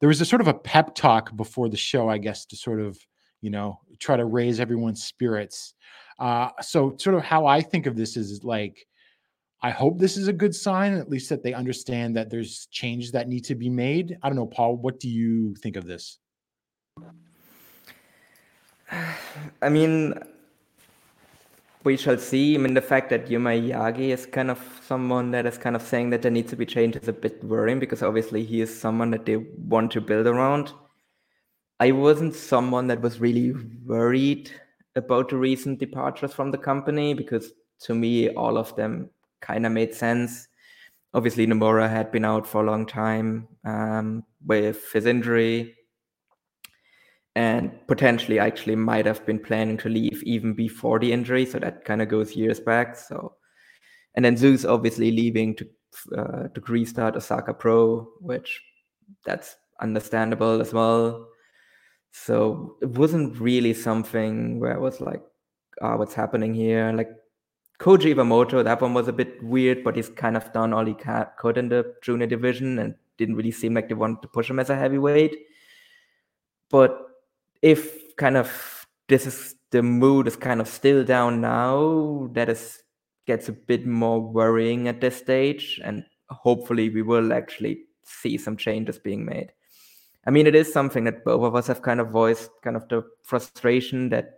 there was a sort of a pep talk before the show, I guess, to sort of, you know, try to raise everyone's spirits. Uh, so sort of how I think of this is like, I hope this is a good sign, at least that they understand that there's changes that need to be made. I don't know, Paul, what do you think of this? [sighs] I mean, we shall see. I mean, the fact that Yuma Aoyagi is kind of someone that is kind of saying that there needs to be change is a bit worrying because obviously he is someone that they want to build around. I wasn't someone that was really worried about the recent departures from the company because to me, all of them kind of made sense. Obviously, Nomura had been out for a long time um, with his injury and potentially actually might have been planning to leave even before the injury. So that kind of goes years back. So, and then Zeus obviously leaving to uh, to restart Osaka Pro, which that's understandable as well. So it wasn't really something where I was like, ah, what's happening here? Like Koji Iwamoto, that one was a bit weird, but he's kind of done all he could in the junior division and didn't really seem like they wanted to push him as a heavyweight. But if kind of this is the mood is kind of still down now, that is gets a bit more worrying at this stage, and hopefully we will actually see some changes being made. I mean, it is something that both of us have kind of voiced, kind of the frustration that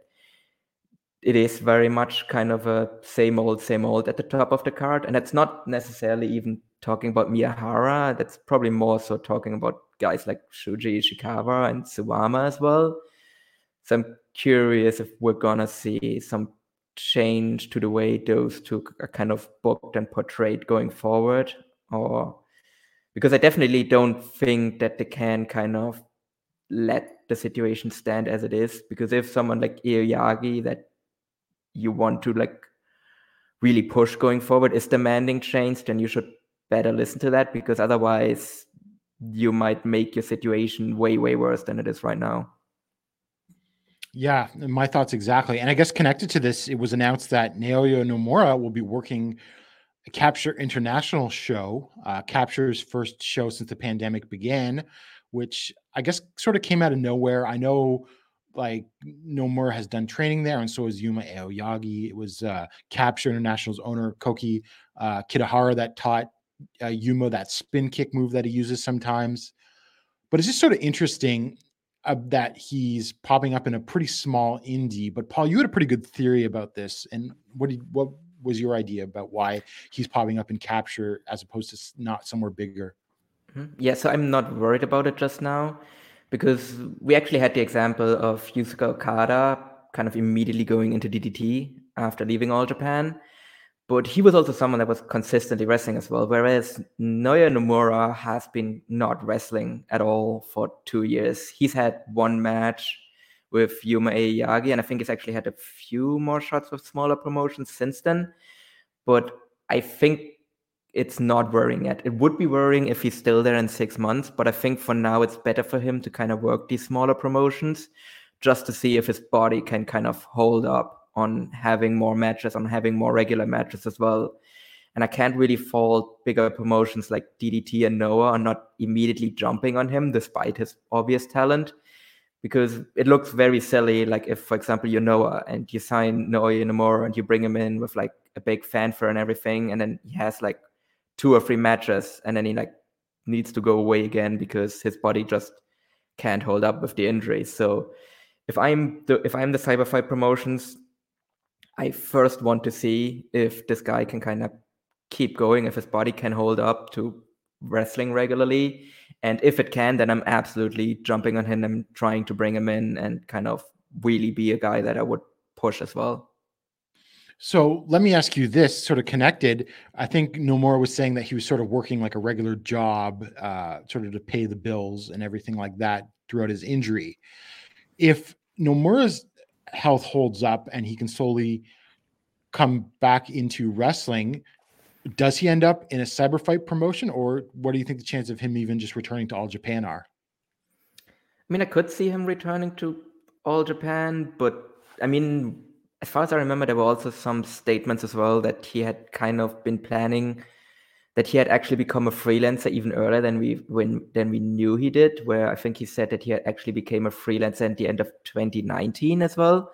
it is very much kind of a same old, same old at the top of the card. And that's not necessarily even talking about Miyahara. That's probably more so talking about guys like Shuji Ishikawa and Suwama as well. So I'm curious if we're gonna see some change to the way those two are kind of booked and portrayed going forward, or because I definitely don't think that they can kind of let the situation stand as it is. Because if someone like Aoyagi that you want to like really push going forward is demanding change, then you should better listen to that because otherwise you might make your situation way way worse than it is right now. Yeah, my thoughts exactly. And I guess connected to this, it was announced that Naoya Nomura will be working a Capture International show, uh, Capture's first show since the pandemic began, which I guess sort of came out of nowhere. I know like Nomura has done training there, and so is Yuma Aoyagi. It was uh, Capture International's owner Koki uh, Kitahara that taught uh, Yuma that spin kick move that he uses sometimes. But it's just sort of interesting uh, that he's popping up in a pretty small indie. But Paul, you had a pretty good theory about this, and what did what was your idea about why he's popping up in capture as opposed to not somewhere bigger? Mhm. Yeah, so I'm not worried about it just now because we actually had the example of Yusuke Okada kind of immediately going into DDT after leaving All Japan. But he was also someone that was consistently wrestling as well, whereas Naoya Nomura has been not wrestling at all for two years. He's had one match with Yuma Aoyagi, and I think he's actually had a few more shots with smaller promotions since then. But I think it's not worrying yet. It would be worrying if he's still there in six months, but I think for now it's better for him to kind of work these smaller promotions just to see if his body can kind of hold up on having more matches, on having more regular matches as well. And I can't really fault bigger promotions like DDT and Noah on not immediately jumping on him despite his obvious talent. Because it looks very silly, like if, for example, you're Noah and you sign Naoya Nomura and you bring him in with like a big fanfare and everything, and then he has like two or three matches and then he like needs to go away again because his body just can't hold up with the injury. So if I'm the if I'm the Cyberfight promotions, I first want to see if this guy can kind of keep going, if his body can hold up to wrestling regularly. And if it can, then I'm absolutely jumping on him and trying to bring him in and kind of really be a guy that I would push as well. So let me ask you this, sort of connected. I think Nomura was saying that he was sort of working like a regular job, uh, sort of to pay the bills and everything like that throughout his injury. If Nomura's health holds up and he can slowly come back into wrestling, does he end up in a cyber fight promotion, or what do you think the chance of him even just returning to All Japan are? I mean, I could see him returning to All Japan, but I mean, as far as I remember, there were also some statements as well that he had kind of been planning that he had actually become a freelancer even earlier than we when than we knew he did. Where I think he said that he had actually became a freelancer at the end of 2019 as well,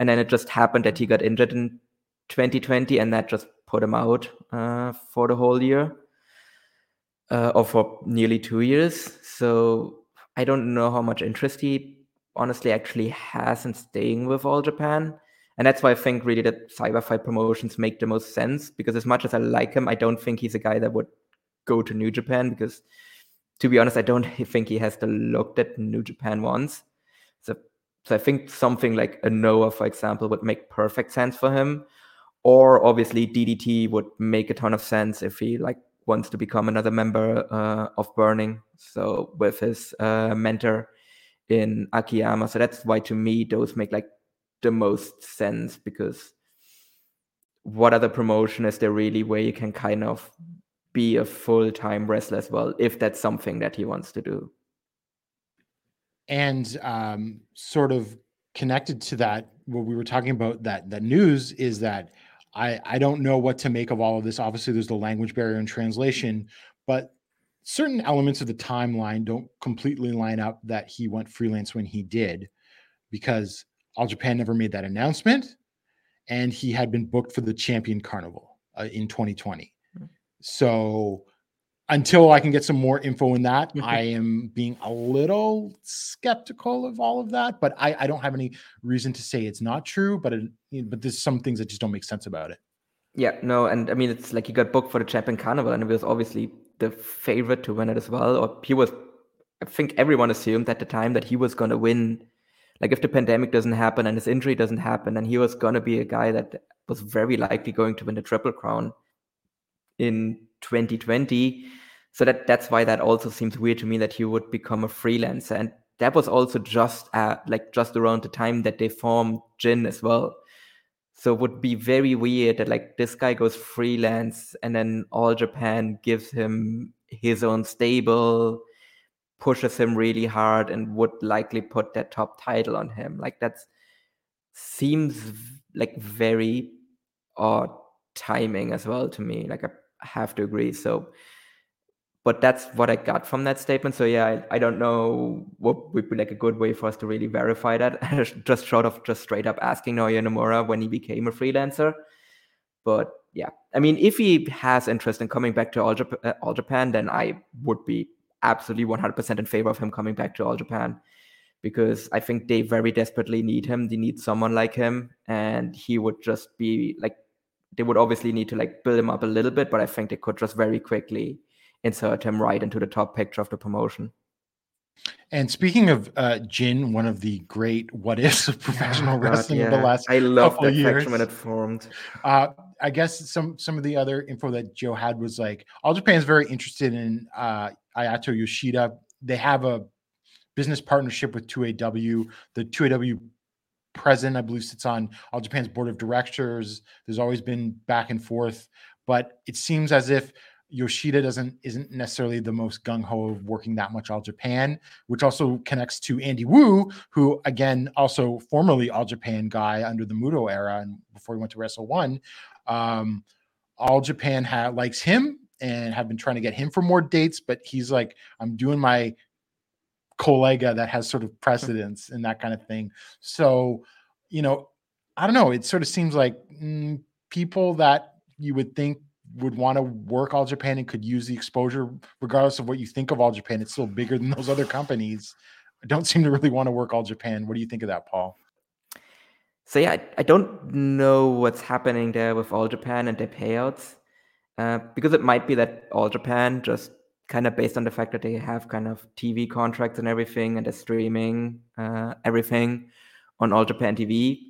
and then it just happened that he got injured in 2020, and that just put him out uh, for the whole year uh, or for nearly two years. So I don't know how much interest he honestly actually has in staying with All Japan. And that's why I think really that Cyberfight promotions make the most sense because as much as I like him, I don't think he's a guy that would go to New Japan because to be honest, I don't [laughs] think he has the look that New Japan wants. So so I think something like a Noah, for example, would make perfect sense for him. Or obviously DDT would make a ton of sense if he like wants to become another member uh, of Burning. So with his uh, mentor in Akiyama. So that's why to me those make like the most sense because what other promotion is there really where you can kind of be a full-time wrestler as well if that's something that he wants to do and um, sort of connected to that what we were talking about that that news is that I I don't know what to make of all of this. Obviously, there's the language barrier and translation, but certain elements of the timeline don't completely line up that he went freelance when he did, because All Japan never made that announcement, and he had been booked for the Champion Carnival uh, in 2020. So until I can get some more info in that. [laughs] I am being a little skeptical of all of that. But I, I don't have any reason to say it's not true. But it, but there's some things that just don't make sense about it. yeah no and i mean it's like he got booked for the champion carnival and he was obviously the favorite to win it as well or he was i think everyone assumed at the time that he was going to win like if the pandemic doesn't happen and his injury doesn't happen then he was going to be a guy that was very likely going to win the triple crown in 2020 so that that's why that also seems weird to me that he would become a freelancer. And that was also just at like just around the time that they formed Jin as well. So it would be very weird that like this guy goes freelance and then all Japan gives him his own stable pushes him really hard and would likely put that top title on him. Like that's seems like very odd timing as well to me. Like I have to agree. So, but that's what I got from that statement. So yeah, I, I don't know what would be like a good way for us to really verify that. [laughs] just short of just straight up asking Naoya Nomura when he became a freelancer. But yeah, I mean, if he has interest in coming back to All, Jap- uh, All Japan, then I would be absolutely 100% in favor of him coming back to All Japan because I think they very desperately need him. They need someone like him, and he would just be like, they would obviously need to like build him up a little bit, but I think they could just very quickly insert him right into the top picture of the promotion. And speaking of uh, Jin, one of the great what ifs of [laughs] professional God, wrestling of the yeah. last I love couple that years. faction when it formed. Uh, I guess some some of the other info that Joe had was like All Japan is very interested in uh, Ayato Yoshida. They have a business partnership with 2AW. The 2AW president, I believe, sits on All Japan's board of directors. There's always been back and forth, but it seems as if Yoshida doesn't isn't necessarily the most gung ho of working that much All Japan, which also connects to Andy Wu, who again also formerly All Japan guy under the Muto era and before he went to Wrestle One. Um, All Japan ha- likes him and have been trying to get him for more dates, but he's like, I'm doing my collega that has sort of precedence and that kind of thing. So, you know, I don't know. It sort of seems like mm, people that you would think would want to work All Japan and could use the exposure, regardless of what you think of All Japan. It's still bigger than those other companies. Don't seem to really want to work All Japan. What do you think of that, Paul? So yeah, I, I don't know what's happening there with All Japan and their payouts, uh, because it might be that All Japan just kind of based on the fact that they have kind of TV contracts and everything, and they're streaming uh, everything on All Japan TV,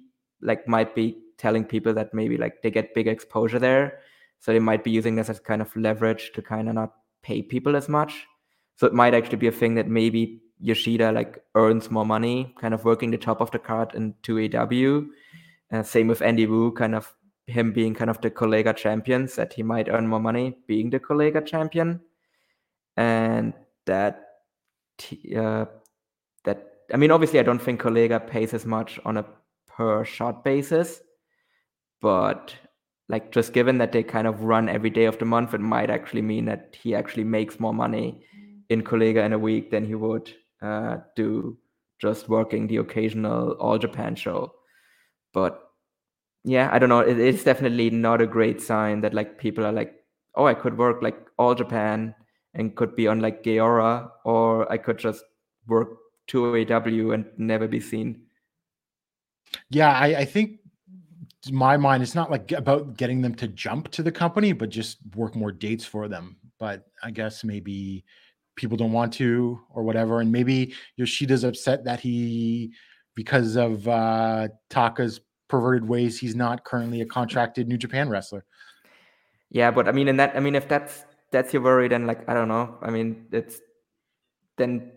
like might be telling people that maybe like they get big exposure there, so they might be using this as kind of leverage to kind of not pay people as much. So it might actually be a thing that maybe Yoshida like earns more money, kind of working the top of the card in 2AW. Uh, same with Andy Wu, kind of him being kind of the Collega champions, that he might earn more money being the Collega champion. And that, uh, that I mean, obviously, I don't think Collega pays as much on a per shot basis, but like just given that they kind of run every day of the month, it might actually mean that he actually makes more money in Collega in a week than he would uh, do just working the occasional All Japan show. But yeah, I don't know. It, it's definitely not a great sign that like people are like, oh, I could work like All Japan and could be on like Gaora, or I could just work 2AW and never be seen. Yeah, I, I think to my mind, it's not like about getting them to jump to the company, but just work more dates for them. But I guess maybe people don't want to or whatever. And maybe Yoshida's upset that he, because of uh, Taka's perverted ways, he's not currently a contracted New Japan wrestler. Yeah, but I mean, in that, I mean, if that's that's your worry, then like I don't know. I mean, it's then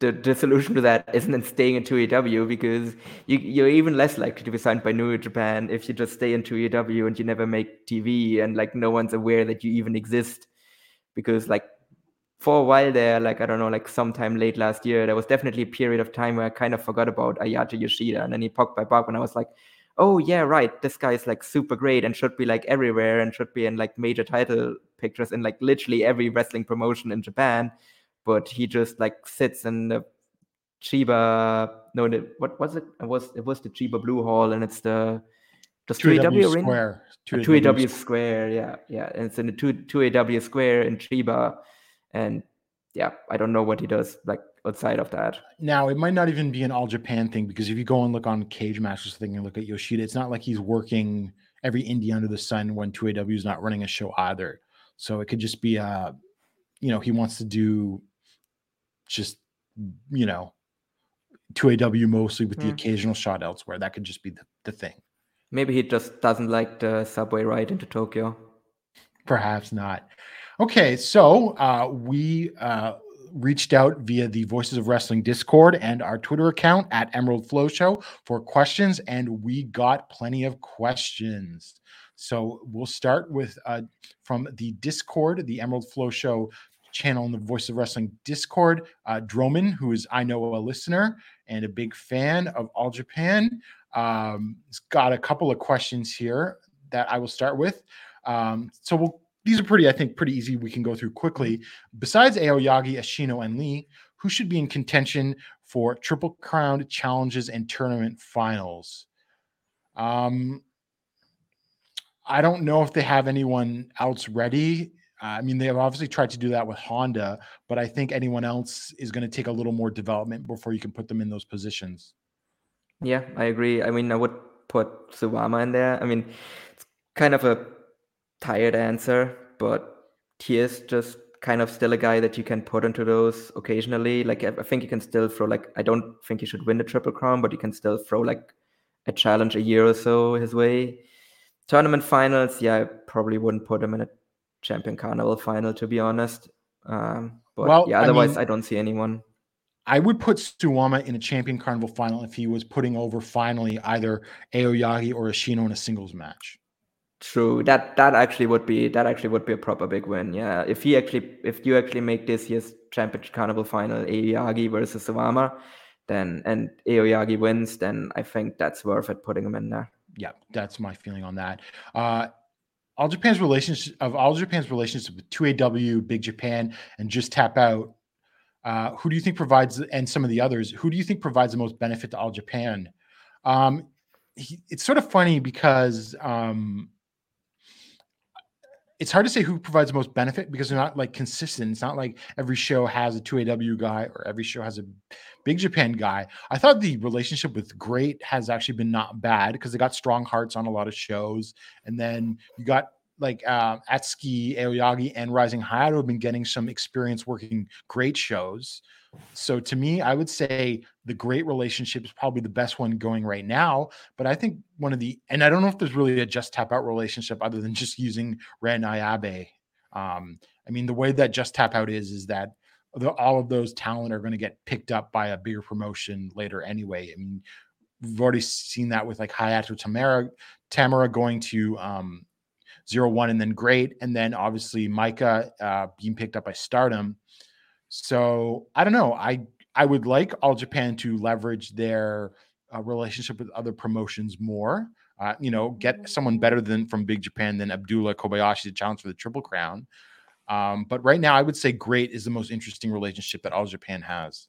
the, the solution to that isn't in staying in 2AW because you you're even less likely to be signed by New Japan if you just stay in 2AW and you never make TV and like no one's aware that you even exist. Because like for a while there, like I don't know, like sometime late last year, there was definitely a period of time where I kind of forgot about Ayato Yoshida, and then he popped back up, and I was like, oh yeah, right, this guy is like super great and should be like everywhere and should be in like major title pictures in like literally every wrestling promotion in Japan, but he just like sits in the Chiba. No, the, what was it? It was it was the Chiba Blue Hall, and it's the 3AW arena. Square. A 2AW Square, yeah, yeah. And it's in the 2 2AW Square in Chiba. And yeah, I don't know what he does like outside of that. Now, it might not even be an all Japan thing because if you go and look on Cage Masters thing and look at Yoshida, it's not like he's working every indie under the sun when 2AW is not running a show either. So it could just be uh you know, he wants to do just you know 2AW mostly with the Hmm. occasional shot elsewhere. That could just be the, the thing. Maybe he just doesn't like the subway ride into Tokyo. Perhaps not. Okay, so uh, we uh, reached out via the Voices of Wrestling Discord and our Twitter account at Emerald Flow Show for questions, and we got plenty of questions. So we'll start with uh, from the Discord, the Emerald Flow Show channel in the Voice of Wrestling Discord. Uh, Droman, who is I know a listener and a big fan of All Japan, um, has got a couple of questions here that I will start with. Um, so we'll, these are pretty, I think, pretty easy. We can go through quickly. Besides Aoyagi, Ashino, and Lee, who should be in contention for Triple Crown challenges and tournament finals? Um, I don't know if they have anyone else ready. I mean, they've obviously tried to do that with Honda, but I think anyone else is going to take a little more development before you can put them in those positions. Yeah, I agree. I mean, I would put Suwama in there. I mean, it's kind of a tired answer, but he is just kind of still a guy that you can put into those occasionally. Like, I I think you can still throw, like, I don't think he should win the Triple Crown, but you can still throw, like, a challenge a year or so his way. Tournament finals, yeah, I probably wouldn't put him in a Champion Carnival final, to be honest. Um, but Well, yeah, I otherwise, mean- I don't see anyone. I would put Suwama in a champion carnival final if he was putting over finally either Aoyagi or Ashino in a singles match. True. That that actually would be that actually would be a proper big win. Yeah. If he actually if you actually make this year's championship carnival final Aoyagi versus Suwama, then and Aoyagi wins, then I think that's worth it putting him in there. Yeah, that's my feeling on that. Uh, all Japan's relationship of all Japan's relationship with 2AW, Big Japan, and Just Tap Out. Uh, who do you think provides and some of the others? Who do you think provides the most benefit to All Japan? Um, he, it's sort of funny because um, it's hard to say who provides the most benefit because they're not like consistent. It's not like every show has a 2AW guy or every show has a Big Japan guy. I thought the relationship with GLEAT has actually been not bad because they got strong hearts on a lot of shows. And then you got like uh, Atsuki, Aoyagi, and Rising Hayato have been getting some experience working GLEAT shows. So to me, I would say the GLEAT relationship is probably the best one going right now. But I think one of the and I don't know if there's really a just tap out relationship other than just using Ren Ayabe. Um, I mean, the way that just tap out is is that the, all of those talent are going to get picked up by a bigger promotion later anyway. I mean, we've already seen that with like Hayato Tamura, Tamura going to um, zero one and then GLEAT, and then obviously Mika uh, being picked up by Stardom. So I don't know. I I would like All Japan to leverage their uh, relationship with other promotions more. Uh, you know, get someone better than from Big Japan than Abdullah Kobayashi to challenge for the Triple Crown. Um, but right now, I would say GLEAT is the most interesting relationship that All Japan has.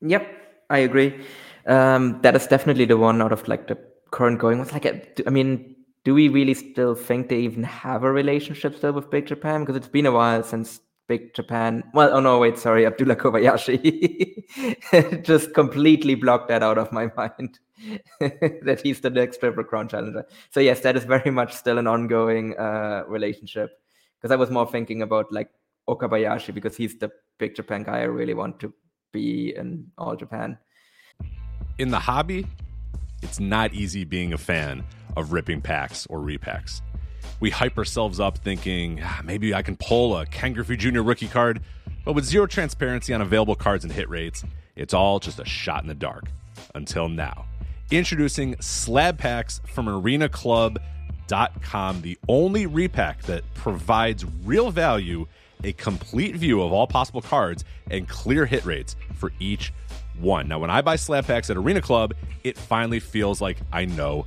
Yep, I agree. Um, that is definitely the one out of like the current going. Was like, a- I mean, do we really still think they even have a relationship still with Big Japan? Because it's been a while since Big Japan. Well, oh no, wait, sorry, Abdullah Kobayashi [laughs] just completely blocked that out of my [laughs] mind. that he's the next Triple Crown challenger. So yes, that is very much still an ongoing uh, relationship. Because I was more thinking about like Okabayashi because he's the Big Japan guy I really want to be in All Japan. in the hobby, it's not easy being a fan of ripping packs or repacks. We hype ourselves up thinking "Ah, maybe I can pull a Ken Griffey Jr. rookie card, but with zero transparency on available cards and hit rates, it's all just a shot in the dark. Until now. Introducing slab packs from arenaclub.com, the only repack that provides real value, a complete view of all possible cards, and clear hit rates for each one. Now, when I buy slab packs at Arena Club, it finally feels like I know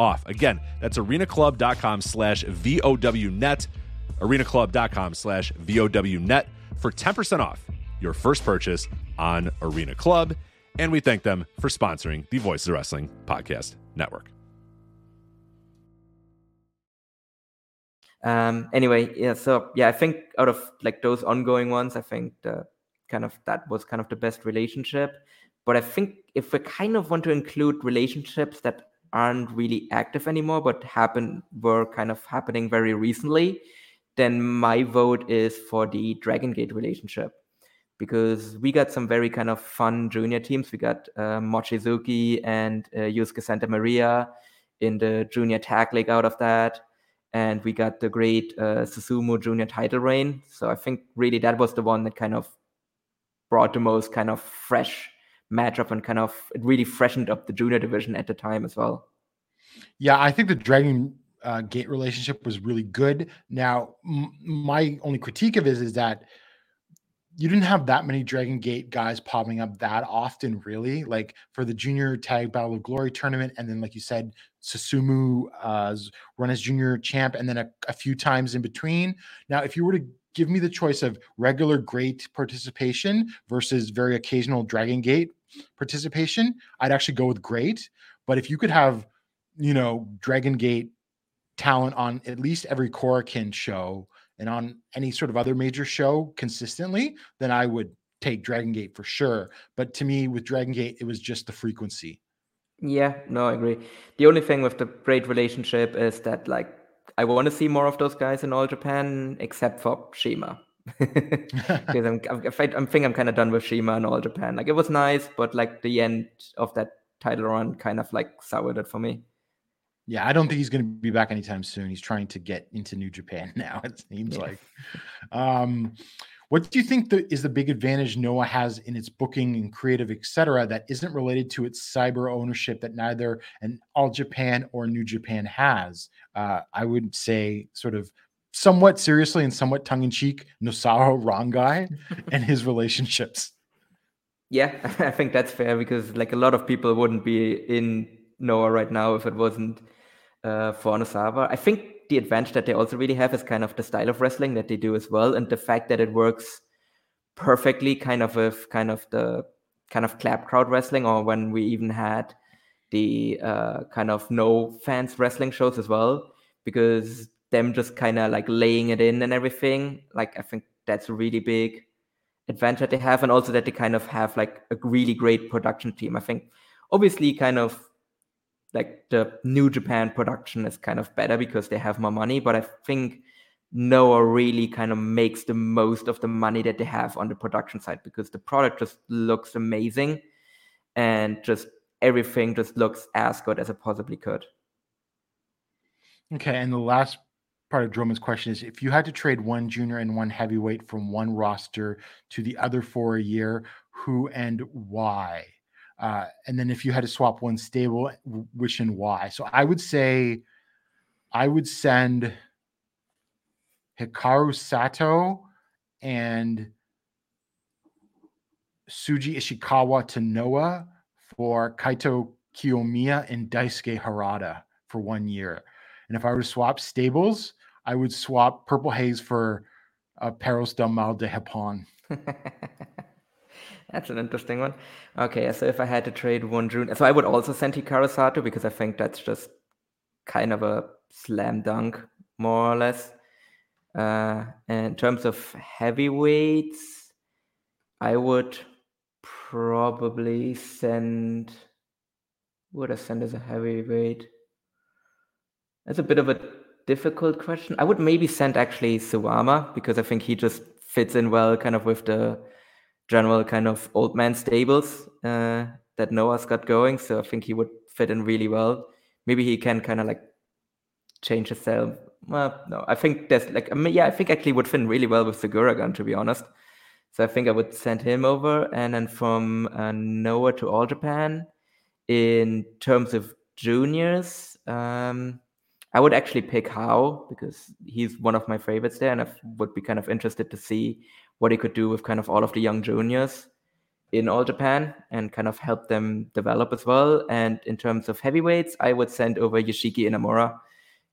off. Again, that's arenaclub.com slash VOWnet. arenaclub.com slash VOWnet for 10% off your first purchase on Arena Club. And we thank them for sponsoring the Voices of Wrestling Podcast Network. Um, anyway, yeah. So yeah, I think out of like those ongoing ones, I think the kind of that was kind of the best relationship. But I think if we kind of want to include relationships that aren't really active anymore, but happen were kind of happening very recently, then my vote is for the Dragon Gate relationship because we got some very kind of fun junior teams. We got uh, Mochizuki and uh, Yosuke Santa Maria in the junior tag league out of that. And we got the great uh, Susumu junior title reign. So I think really that was the one that kind of brought the most kind of fresh matchup and kind of it really freshened up the junior division at the time as well. Yeah, I think the Dragon uh, Gate relationship was really good. Now, m- my only critique of it is that you didn't have that many Dragon Gate guys popping up that often, really. Like for the Junior Tag Battle of Glory tournament, and then, like you said, Susumu uh, run as Junior Champ, and then a, a few times in between. Now, if you were to give me the choice of regular GLEAT participation versus very occasional Dragon Gate participation, I'd actually go with GLEAT. But if you could have, you know, Dragon Gate talent on at least every Korakuen show and on any sort of other major show consistently, then I would take Dragon Gate for sure. But to me, with Dragon Gate, it was just the frequency. Yeah, no, I agree. The only thing with the GLEAT relationship is that like I want to see more of those guys in all Japan, except for Shima. [laughs] because I'm, I'm, I'm think I'm kind of done with Shima and all Japan. Like it was nice, but like the end of that title run kind of like soured it for me. Yeah, I don't think he's going to be back anytime soon. He's trying to get into New Japan [laughs] now. It seems Yeah. like. Um, what do you think the, is the big advantage Noah has in its booking and creative, et cetera, that isn't related to its cyber ownership that neither an All Japan or New Japan has? Uh, I would say, sort of, somewhat seriously and somewhat tongue in cheek, Nosawa Rongai [laughs] and his relationships. Yeah, [laughs] I think that's fair because like a lot of people wouldn't be in Noah right now if it wasn't uh, for Onosawa. I think the advantage that they also really have is kind of the style of wrestling that they do as well, and the fact that it works perfectly, kind of with kind of the kind of clap crowd wrestling, or when we even had the uh, kind of no fans wrestling shows as well, because them just kind of like laying it in and everything. Like I think that's a really big advantage they have, and also that they kind of have like a really great production team. I think obviously kind of like the New Japan production is kind of better because they have more money, but I think Noah really kind of makes the most of the money that they have on the production side because the product just looks amazing and just everything just looks as good as it possibly could. Okay, and the last part of Droman's question is if you had to trade one junior and one heavyweight from one roster to the other for a year, who and why? Uh, and then if you had to swap one stable, which and why? So I would say I would send Hikaru Sato and Shuji Ishikawa to Noah for Kaito Kiyomiya and Daisuke Harada for one year. And if I were to swap stables, I would swap Purple Haze for uh, Perros del Mal de Japón. [laughs] That's an interesting one. Okay, so if I had to trade one June, so I would also send Hikaru Sato because I think that's just kind of a slam dunk, more or less. Uh, in terms of heavyweights, I would probably send. Would I send as a heavyweight? That's a bit of a difficult question. I would maybe send actually Suwama because I think he just fits in well, kind of with the general kind of old man stables uh, that Noah's got going. So I think he would fit in really well. Maybe he can kind of like change his style. Well, no, I think there's like, I mean, yeah, I think actually would fit in really well with Sugiura gun, to be honest. So I think I would send him over. And then from uh, Noah to All Japan, in terms of juniors, um, I would actually pick Hao because he's one of my favorites there, and I would be kind of interested to see what he could do with kind of all of the young juniors in All Japan and kind of help them develop as well. And in terms of heavyweights, I would send over Yoshiki Inamura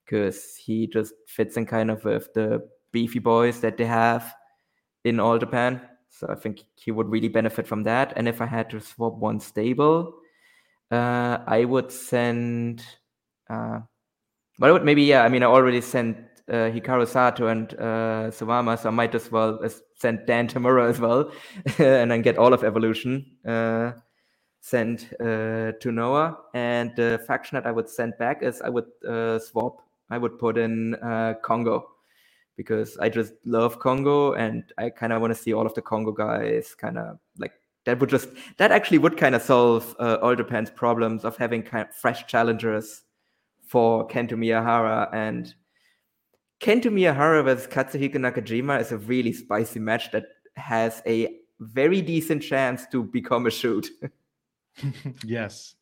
because he just fits in kind of with the beefy boys that they have in All Japan. So I think he would really benefit from that. And if I had to swap one stable, uh, I would send. Uh, would maybe, yeah, I mean, I already sent uh, Hikaru Sato and uh, Suwama, so I might as well send Dan Tamura as well [laughs] and then get all of Evolution uh, sent uh, to Noah. And the faction that I would send back is I would uh, swap, I would put in uh, Kongo because I just love Kongo and I kind of want to see all of the Kongo guys kind of like that would just that actually would kind of solve uh, all Japan's problems of having kind of fresh challengers for Kento Miyahara and Kento Miyahara versus Katsuhiko Nakajima is a really spicy match that has a very decent chance to become a shoot. [laughs] yes.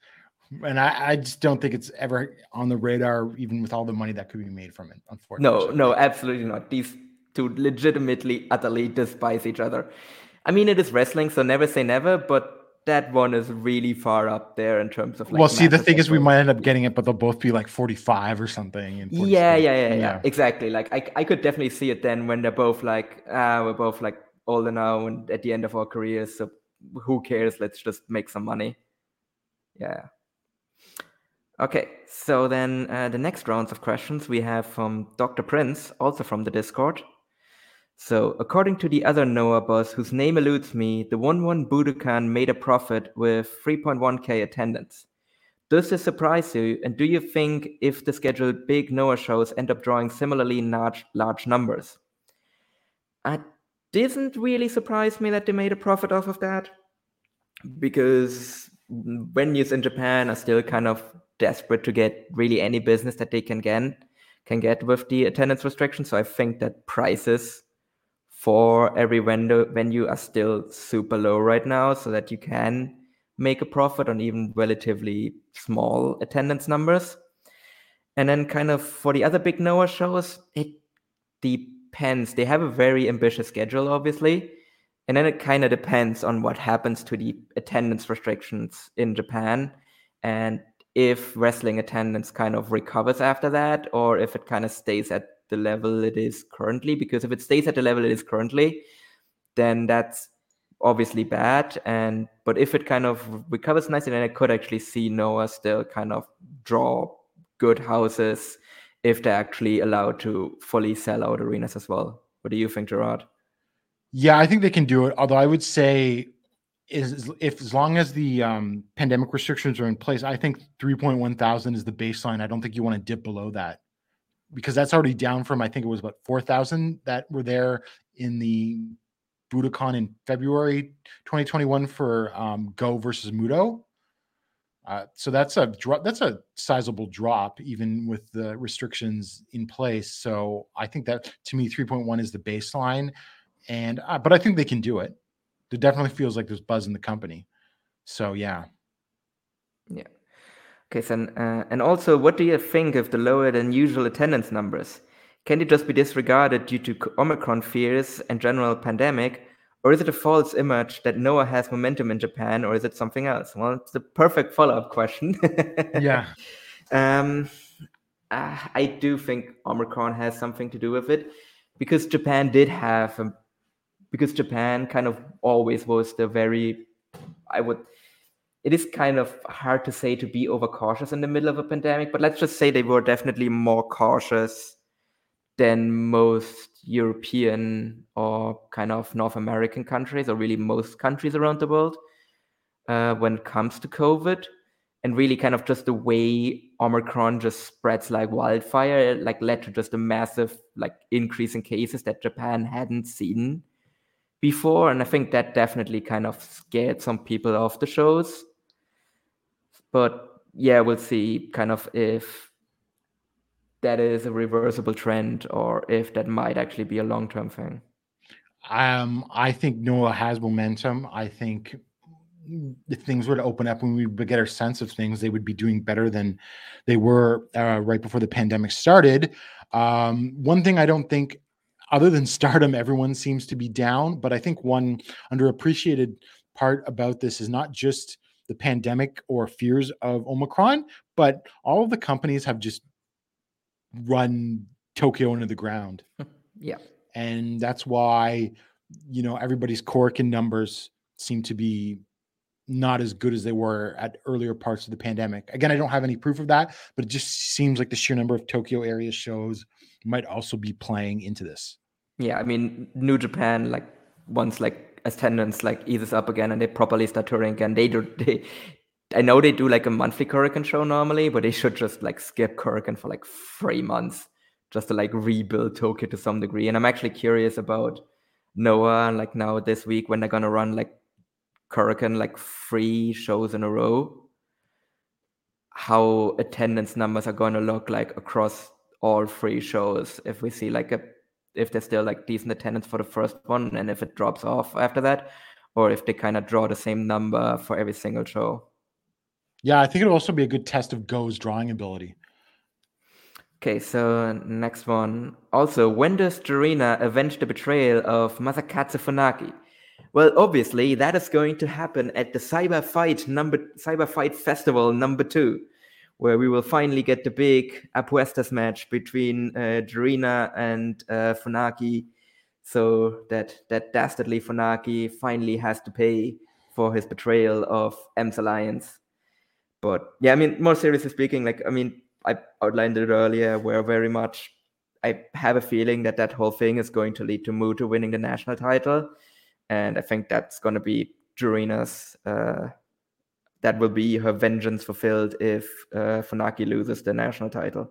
And I, I just don't think it's ever on the radar, even with all the money that could be made from it, unfortunately. no, no, absolutely not. These two legitimately, utterly despise each other. I mean, it is wrestling, so never say never, but that one is really far up there in terms of like. well, see, the thing is, we might end up getting it, but they'll both be like 45 or something. And 46. Yeah, yeah, yeah, yeah, exactly. Like I, I could definitely see it then when they're both like, ah, we're both like older now and at the end of our careers, so who cares? Let's just make some money. Yeah. Okay, so then uh, the next rounds of questions we have from Dr. Prince, also from the Discord. So, according to the other Noah boss, whose name eludes me, the 1 1 Budokan made a profit with 3.1k attendance. Does this surprise you? And do you think if the scheduled big Noah shows end up drawing similarly large, large numbers? It didn't really surprise me that they made a profit off of that because venues in Japan are still kind of desperate to get really any business that they can get can get with the attendance restrictions. So I think that prices for every venue venue are still super low right now, so that you can make a profit on even relatively small attendance numbers. And then kind of for the other big Noah shows, it depends. They have a very ambitious schedule, obviously. And then it kind of depends on what happens to the attendance restrictions in Japan and if wrestling attendance kind of recovers after that or if it kind of stays at the level it is currently. Because if it stays at the level it is currently, then that's obviously bad. And but if it kind of recovers nicely, then I could actually see Noah still kind of draw good houses if they're actually allowed to fully sell out arenas as well. What do you think, Gerard? Yeah, I think they can do it. Although I would say, is if as long as the um, pandemic restrictions are in place, I think 3.1 thousand is the baseline. I don't think you want to dip below that because that's already down from I think it was about 4,000 that were there in the Budokan in February 2021 for um, Go versus Muto. Uh, so that's a drop. That's a sizable drop, even with the restrictions in place. So I think that to me, 3.1 is the baseline, and uh, but I think they can do it. There definitely feels like there's buzz in the company. So yeah, Yeah. Okay, so uh, and also, what do you think of the lower than usual attendance numbers? Can it just be disregarded due to Omicron fears and general pandemic, or is it a false image that Noah has momentum in Japan, or is it something else? Well, it's the perfect follow-up question. [laughs] yeah, Um, uh, I do think Omicron has something to do with it because Japan did have, um, because Japan kind of always was the very, I would, it is kind of hard to say to be overcautious in the middle of a pandemic, but let's just say they were definitely more cautious than most European or kind of North American countries, or really most countries around the world, uh, when it comes to COVID. And really, kind of just the way Omicron just spreads like wildfire, like led to just a massive like increase in cases that Japan hadn't seen before. And I think that definitely kind of scared some people off the shows. But yeah, we'll see kind of if that is a reversible trend or if that might actually be a long term thing. Um, I think Noah has momentum. I think if things were to open up when we would get our sense of things, they would be doing better than they were uh, right before the pandemic started. Um, one thing I don't think, other than stardom, everyone seems to be down. But I think one underappreciated part about this is not just the pandemic or fears of Omicron, but all of the companies have just run Tokyo into the ground hmm, Yeah. and that's why you know everybody's Korakuen numbers seem to be not as good as they were at earlier parts of the pandemic. Again, I don't have any proof of that, but it just seems like the sheer number of Tokyo area shows might also be playing into this. Yeah, I mean, New Japan, like once like attendance like eases up again and they properly start touring again, they do they. I know they do like a monthly Korakuen show normally, but they should just like skip Korakuen for like three months just to like rebuild Tokyo to some degree. And I'm actually curious about Noah, like now this week when they're gonna run like Korakuen like three shows in a row, how attendance numbers are gonna look like across all three shows. If we see like a if there's still like decent attendance for the first one and if it drops off after that, or if they kind of draw the same number for every single show. Yeah, I think it'll also be a good test of Go's drawing ability. Okay, so next one. Also, when does Jurina avenge the betrayal of Masakatsu Funaki? Well, obviously, that is going to happen at the Cyber Fight number Cyber Fight Festival number two, where we will finally get the big apuestas match between uh, and uh, Funaki, so that that dastardly Funaki finally has to pay for his betrayal of M's Alliance. But yeah, I mean, more seriously speaking, like I mean, I outlined it earlier, where very much I have a feeling that that whole thing is going to lead to Muto winning the national title, and I think that's going to be Jurina's. Uh, that will be her vengeance fulfilled if uh, Funaki loses the national title.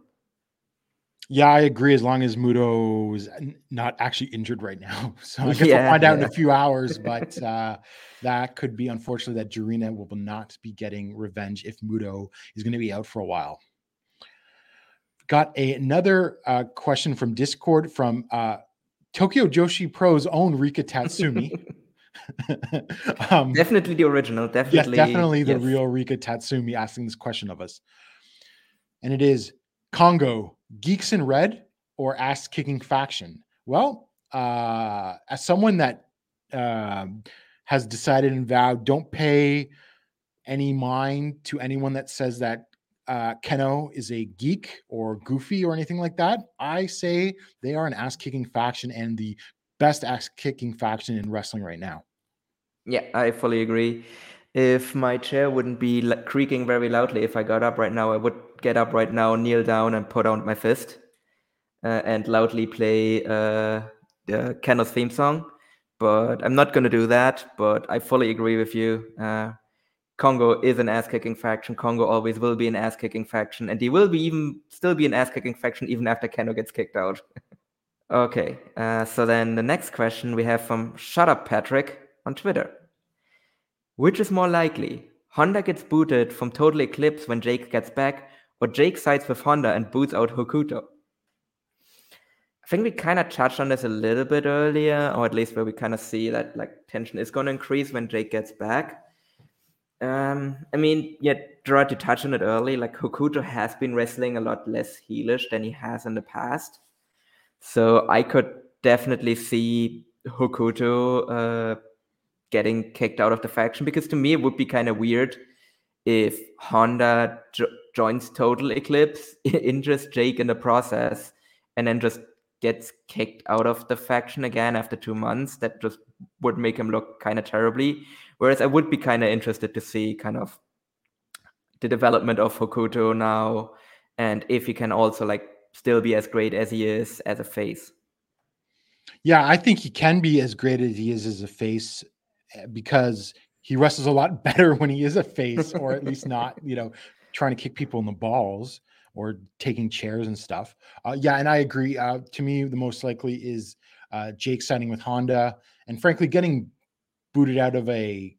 Yeah, I agree. As long as Muto is not actually injured right now, [laughs] so I guess we'll find out in a few hours. [laughs] But uh, that could be unfortunately that Jurina will not be getting revenge if Muto is going to be out for a while. Got a, another uh, question from Discord from uh, Tokyo Joshi Pro's own Rika [laughs] Tatsumi. [laughs] um, Definitely the original. Yes, Definitely. definitely the yes. real Rika Tatsumi asking this question of us. And it is Kongo, Geeks in Red or Ass Kicking Faction? Well, uh, as someone that um, has decided and vowed, don't pay any mind to anyone that says that uh, Kenoh is a geek or goofy or anything like that. I say they are an ass kicking faction and the best ass kicking faction in wrestling right now. Yeah, I fully agree. If my chair wouldn't be creaking very loudly if I got up right now, I would get up right now, kneel down, and put out my fist uh, and loudly play uh, the Kenoh's theme song. But I'm not going to do that. But I fully agree with you. Uh, Kongo is an ass kicking faction. Kongo always will be an ass kicking faction. And he will be even still be an ass kicking faction even after Kenoh gets kicked out. [laughs] okay. Uh, so then the next question we have from Shut Up Patrick on Twitter. Which is more likely? Honda gets booted from Total Eclipse when Jake gets back, or Jake sides with Honda and boots out Hokuto? I think we kind of touched on this a little bit earlier, or at least where we kind of see that like tension is going to increase when Jake gets back. Um, I mean, yeah, Gerard, you touched on it early. Like Hokuto has been wrestling a lot less heelish than he has in the past, so I could definitely see Hokuto uh, getting kicked out of the faction because to me it would be kind of weird if Honda jo- joins Total Eclipse, [laughs] injures Jake in the process, and then just gets kicked out of the faction again after two months. That just would make him look kind of terribly. Whereas I would be kind of interested to see kind of the development of Hokuto now, and if he can also like still be as great as he is as a face. Yeah, I think he can be as great as he is as a face eh, because he wrestles a lot [laughs] better when he is a face, or at least not, [laughs] you know, trying to kick people in the balls or taking chairs and stuff. Uh, yeah, and I agree. Uh, to me, the most likely is uh, Jake signing with Honda, and frankly, getting booted out of a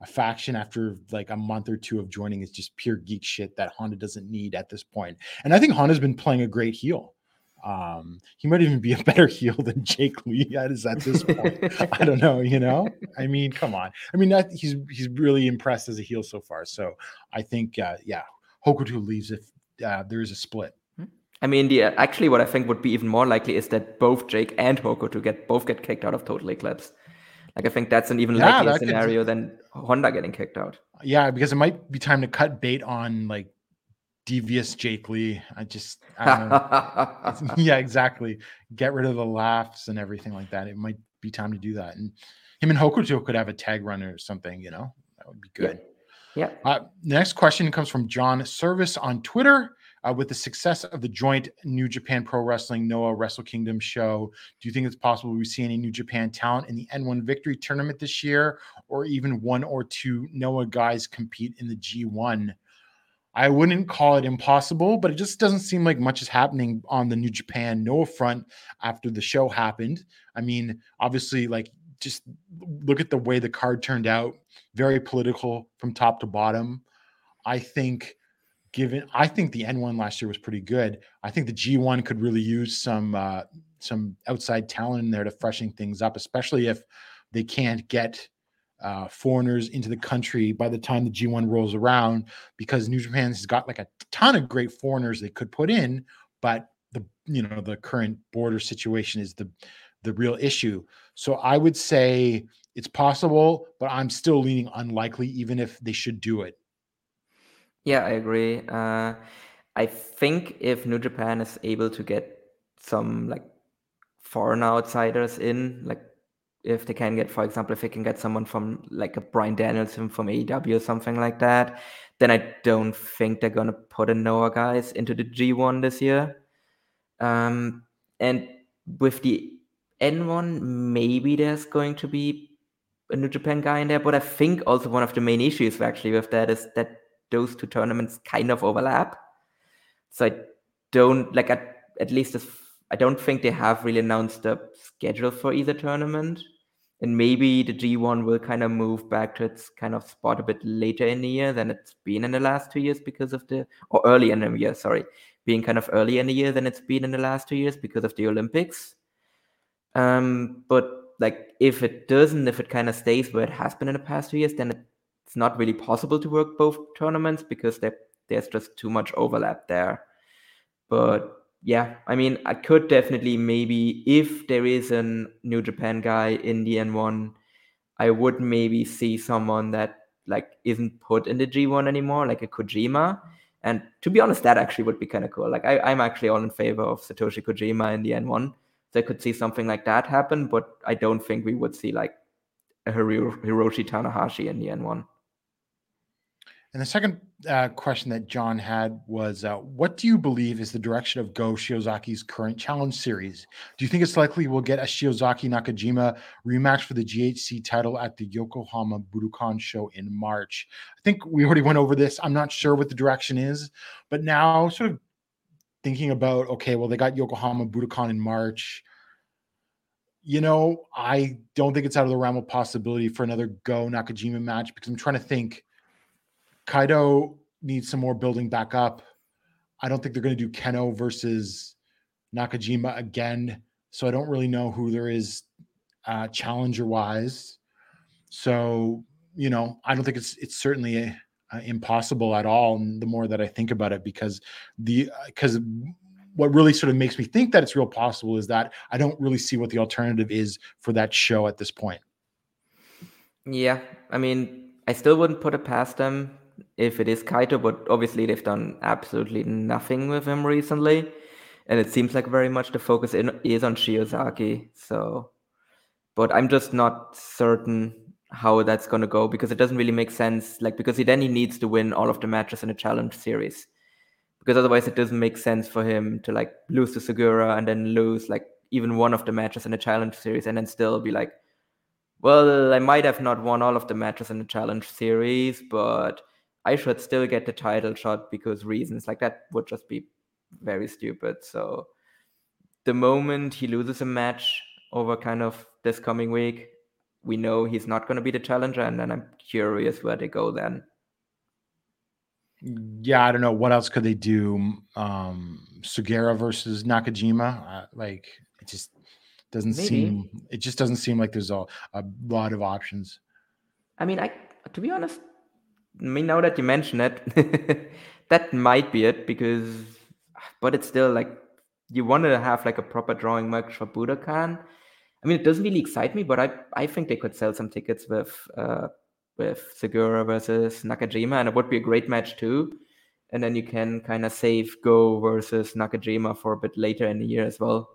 a faction after like a month or two of joining is just pure geek shit that Honda doesn't need at this point. And I think Honda's been playing a great heel. Um, he might even be a better [laughs] heel than Jake Lee is at this point. I don't know, you know. I mean, come on. I mean, that, he's he's really impressed as a heel so far. So I think, uh, yeah, Hokuto leaves if uh, there is a split. I mean, the actually what I think would be even more likely is that both Jake and Hokuto get both get kicked out of Total Eclipse. Like I think that's an even Yeah, likelier that could- scenario than Honda getting kicked out. Yeah, because it might be time to cut bait on like devious Jake Lee. I just, I don't know. [laughs] yeah, exactly. Get rid of the laughs and everything like that. It might be time to do that. And him and Hokuto could have a tag run or something, you know, that would be Yeah. good. yeah. Uh, the next question comes from John Service on Twitter. Uh, with the success of the joint New Japan Pro Wrestling Noah Wrestle Kingdom show, do you think it's possible we see any New Japan talent in the N1 Victory Tournament this year, or even one or two Noah guys compete in the G1? I wouldn't call it impossible, but it just doesn't seem like much is happening on the New Japan Noah front after the show happened. I mean, obviously, like just look at the way the card turned out, very political from top to bottom. I think given I think the N1 last year was pretty good. I think the G1 could really use some uh some outside talent in there to freshen things up, especially if they can't get uh, foreigners into the country by the time the G1 rolls around, because New Japan has got like a ton of great foreigners they could put in, but the you know the current border situation is the the real issue. So I would say it's possible, but I'm still leaning unlikely, even if they should do it. Yeah, I agree. Uh, I think if New Japan is able to get some like foreign outsiders in, like if they can get, for example, if they can get someone from like a Bryan Danielson from AEW or something like that, then I don't think they're gonna put a Noah guys into the G1 this year. Um, and with the N1, maybe there's going to be a New Japan guy in there, but I think also one of the main issues actually with that is that those two tournaments kind of overlap. So I don't like at, at least as I don't think they have really announced the schedule for either tournament. And maybe the G1 will kind of move back to its kind of spot a bit later in the year than it's been in the last two years because of the or early in the year, sorry, being kind of early in the year than it's been in the last two years because of the Olympics. Um, but like if it doesn't, if it kind of stays where it has been in the past two years, then it's not really possible to work both tournaments because there, there's just too much overlap there. But yeah, I mean, I could definitely maybe if there is a New Japan guy in the N1, I would maybe see someone that like isn't put in the G1 anymore, like a Kojima. And to be honest, that actually would be kind of cool. Like I, I'm actually all in favor of Satoshi Kojima in the N1. So I could see something like that happen, but I don't think we would see like a Hiro- Hiroshi Tanahashi in the N1. And the second uh, question that John had was, uh, what do you believe is the direction of Go Shiozaki's current challenge series? Do you think it's likely we'll get a Shiozaki Nakajima rematch for the GHC title at the Yokohama Budokan show in March? I think we already went over this. I'm not sure what the direction is, but now sort of thinking about, okay, well, they got Yokohama Budokan in March. You know, I don't think it's out of the realm of possibility for another Go Nakajima match because I'm trying to think. Kaito needs some more building back up. I don't think they're going to do Keno versus Nakajima again. So I don't really know who there is uh, challenger wise. So, you know, I don't think it's it's certainly uh, impossible at all. And the more that I think about it, because the because what really sort of makes me think that it's real possible is that I don't really see what the alternative is for that show at this point. Yeah, I mean, I still wouldn't put it past them if it is Kaito, but obviously they've done absolutely nothing with him recently. And it seems like very much the focus in, is on Shiozaki. So, but I'm just not certain how that's going to go because it doesn't really make sense. Like because he, then he needs to win all of the matches in the challenge series because otherwise it doesn't make sense for him to like lose to Sugiura and then lose like even one of the matches in the challenge series and then still be like, well, I might have not won all of the matches in the challenge series, but I should still get the title shot because reasons like that would just be very stupid. So the moment he loses a match over kind of this coming week, we know he's not going to be the challenger, and then I'm curious where they go then. Yeah, I don't know what else could they do. Um Sugiura versus Nakajima. Uh, like it just doesn't Maybe. seem. It just doesn't seem like there's a, a lot of options. I mean, I to be honest, I mean now that you mention it, [laughs] that might be it because, but it's still like you want to have like a proper drawing match for Budokan. I mean, it doesn't really excite me, but I I think they could sell some tickets with uh with Sugiura versus Nakajima, and it would be a great match too. And then you can kind of save Go versus Nakajima for a bit later in the year as well.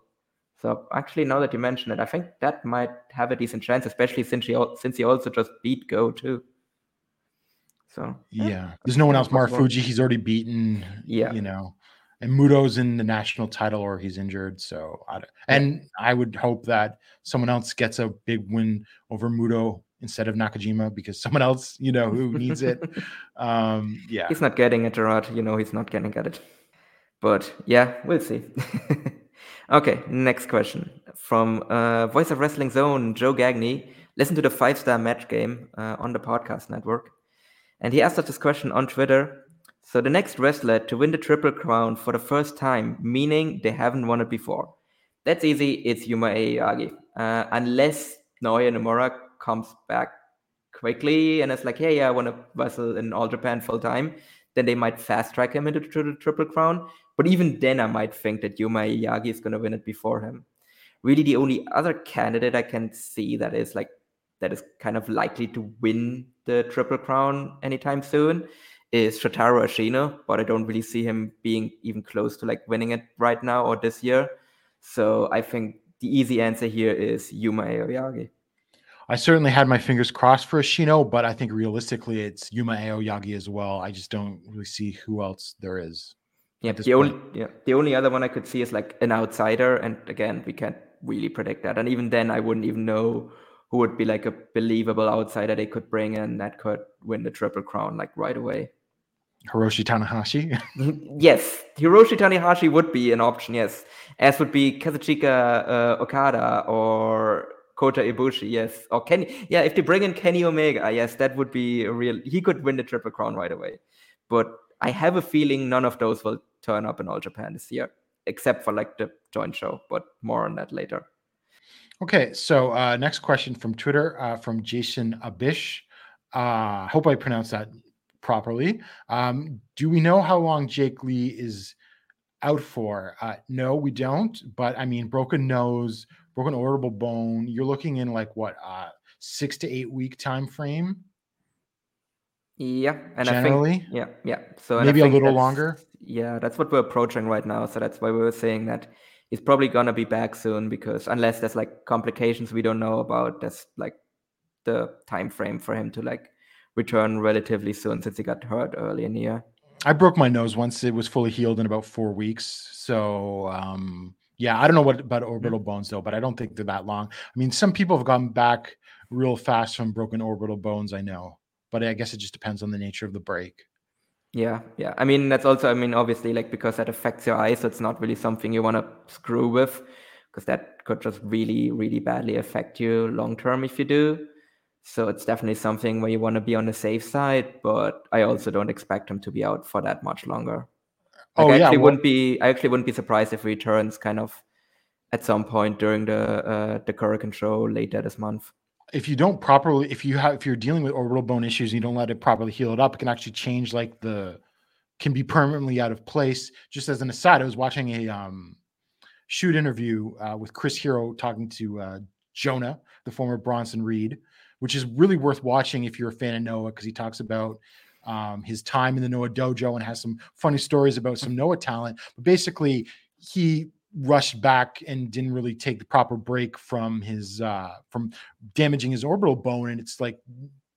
So actually, now that you mention it, I think that might have a decent chance, especially since he since he also just beat Go too. So Yeah, there's no one else. Marufuji, he's already beaten. Yeah. you know, and Muto's in the national title or he's injured. So, I, and I would hope that someone else gets a big win over Muto instead of Nakajima because someone else, you know, who needs it. [laughs] Um, yeah, he's not getting it, Gerard. You know he's not getting at it. But yeah, we'll see. [laughs] okay, next question from uh, Voice of Wrestling Zone, Joe Gagney. Listen to the five star match game uh, on the podcast network. And he asked us this question on Twitter. So the next wrestler to win the Triple Crown for the first time, meaning they haven't won it before. That's easy. It's Yuma Aoyagi. Uh, unless Naoya Nomura comes back quickly and it's like, hey, I want to wrestle in All Japan full time, then they might fast track him into the Triple Crown. But even then, I might think that Yuma Aoyagi is going to win it before him. Really, the only other candidate I can see that is like that is kind of likely to win the Triple Crown anytime soon is Shotaro Ashino, but I don't really see him being even close to like winning it right now or this year. So I think the easy answer here is Yuma Aoyagi. I certainly had my fingers crossed for Ashino, but I think realistically it's Yuma Aoyagi as well. I just don't really see who else there is. Yeah, the only yeah the only other one I could see is like an outsider, and again we can't really predict that. And even then, I wouldn't even know who would be like a believable outsider they could bring in that could win the Triple Crown like right away. Hiroshi Tanahashi. [laughs] yes, Hiroshi Tanahashi would be an option. Yes, as would be Kazuchika uh, Okada or Kota Ibushi. Yes, or Kenny. Yeah, if they bring in Kenny Omega, yes, that would be a real. He could win the Triple Crown right away. But I have a feeling none of those will turn up in All Japan this year, except for like the joint show. But more on that later. Okay, so uh, next question from Twitter uh, from Jason Abish. Uh, hope I pronounced that properly. Um, do we know how long Jake Lee is out for? Uh, no, we don't. But I mean, broken nose, broken orbital bone. You're looking in like what uh, six to eight week time frame. Yeah, and I Generally? think yeah, yeah. So I Maybe a little longer? Yeah, that's what we're approaching right now. So that's why we were saying that he's probably gonna be back soon because unless there's like complications we don't know about, that's like the time frame for him to like return relatively soon since he got hurt early in the year. I broke my nose once. It was fully healed in about four weeks. So um, yeah, I don't know what about orbital bones though, but I don't think they're that long. I mean, some people have gone back real fast from broken orbital bones. I know, but I guess it just depends on the nature of the break. Yeah, yeah. I mean, that's also, I mean, obviously, like because that affects your eyes, so it's not really something you want to screw with, because that could just really, really badly affect you long term if you do. So it's definitely something where you want to be on the safe side, but I also don't expect him to be out for that much longer. Like, Oh I yeah, actually well- wouldn't be. I actually wouldn't be surprised if he returns kind of at some point during the uh, the Korakuen show later this month. If you don't properly if you have if you're dealing with orbital bone issues and you don't let it properly heal it up it can actually change like the can be permanently out of place. Just as an aside i was watching a um shoot interview uh, with chris hero talking to uh, jonah the former bronson reed which is really worth watching if you're a fan of noah because he talks about um, his time in the noah dojo and has some funny stories about some noah talent. But basically he rushed back and didn't really take the proper break from his uh from damaging his orbital bone and it's like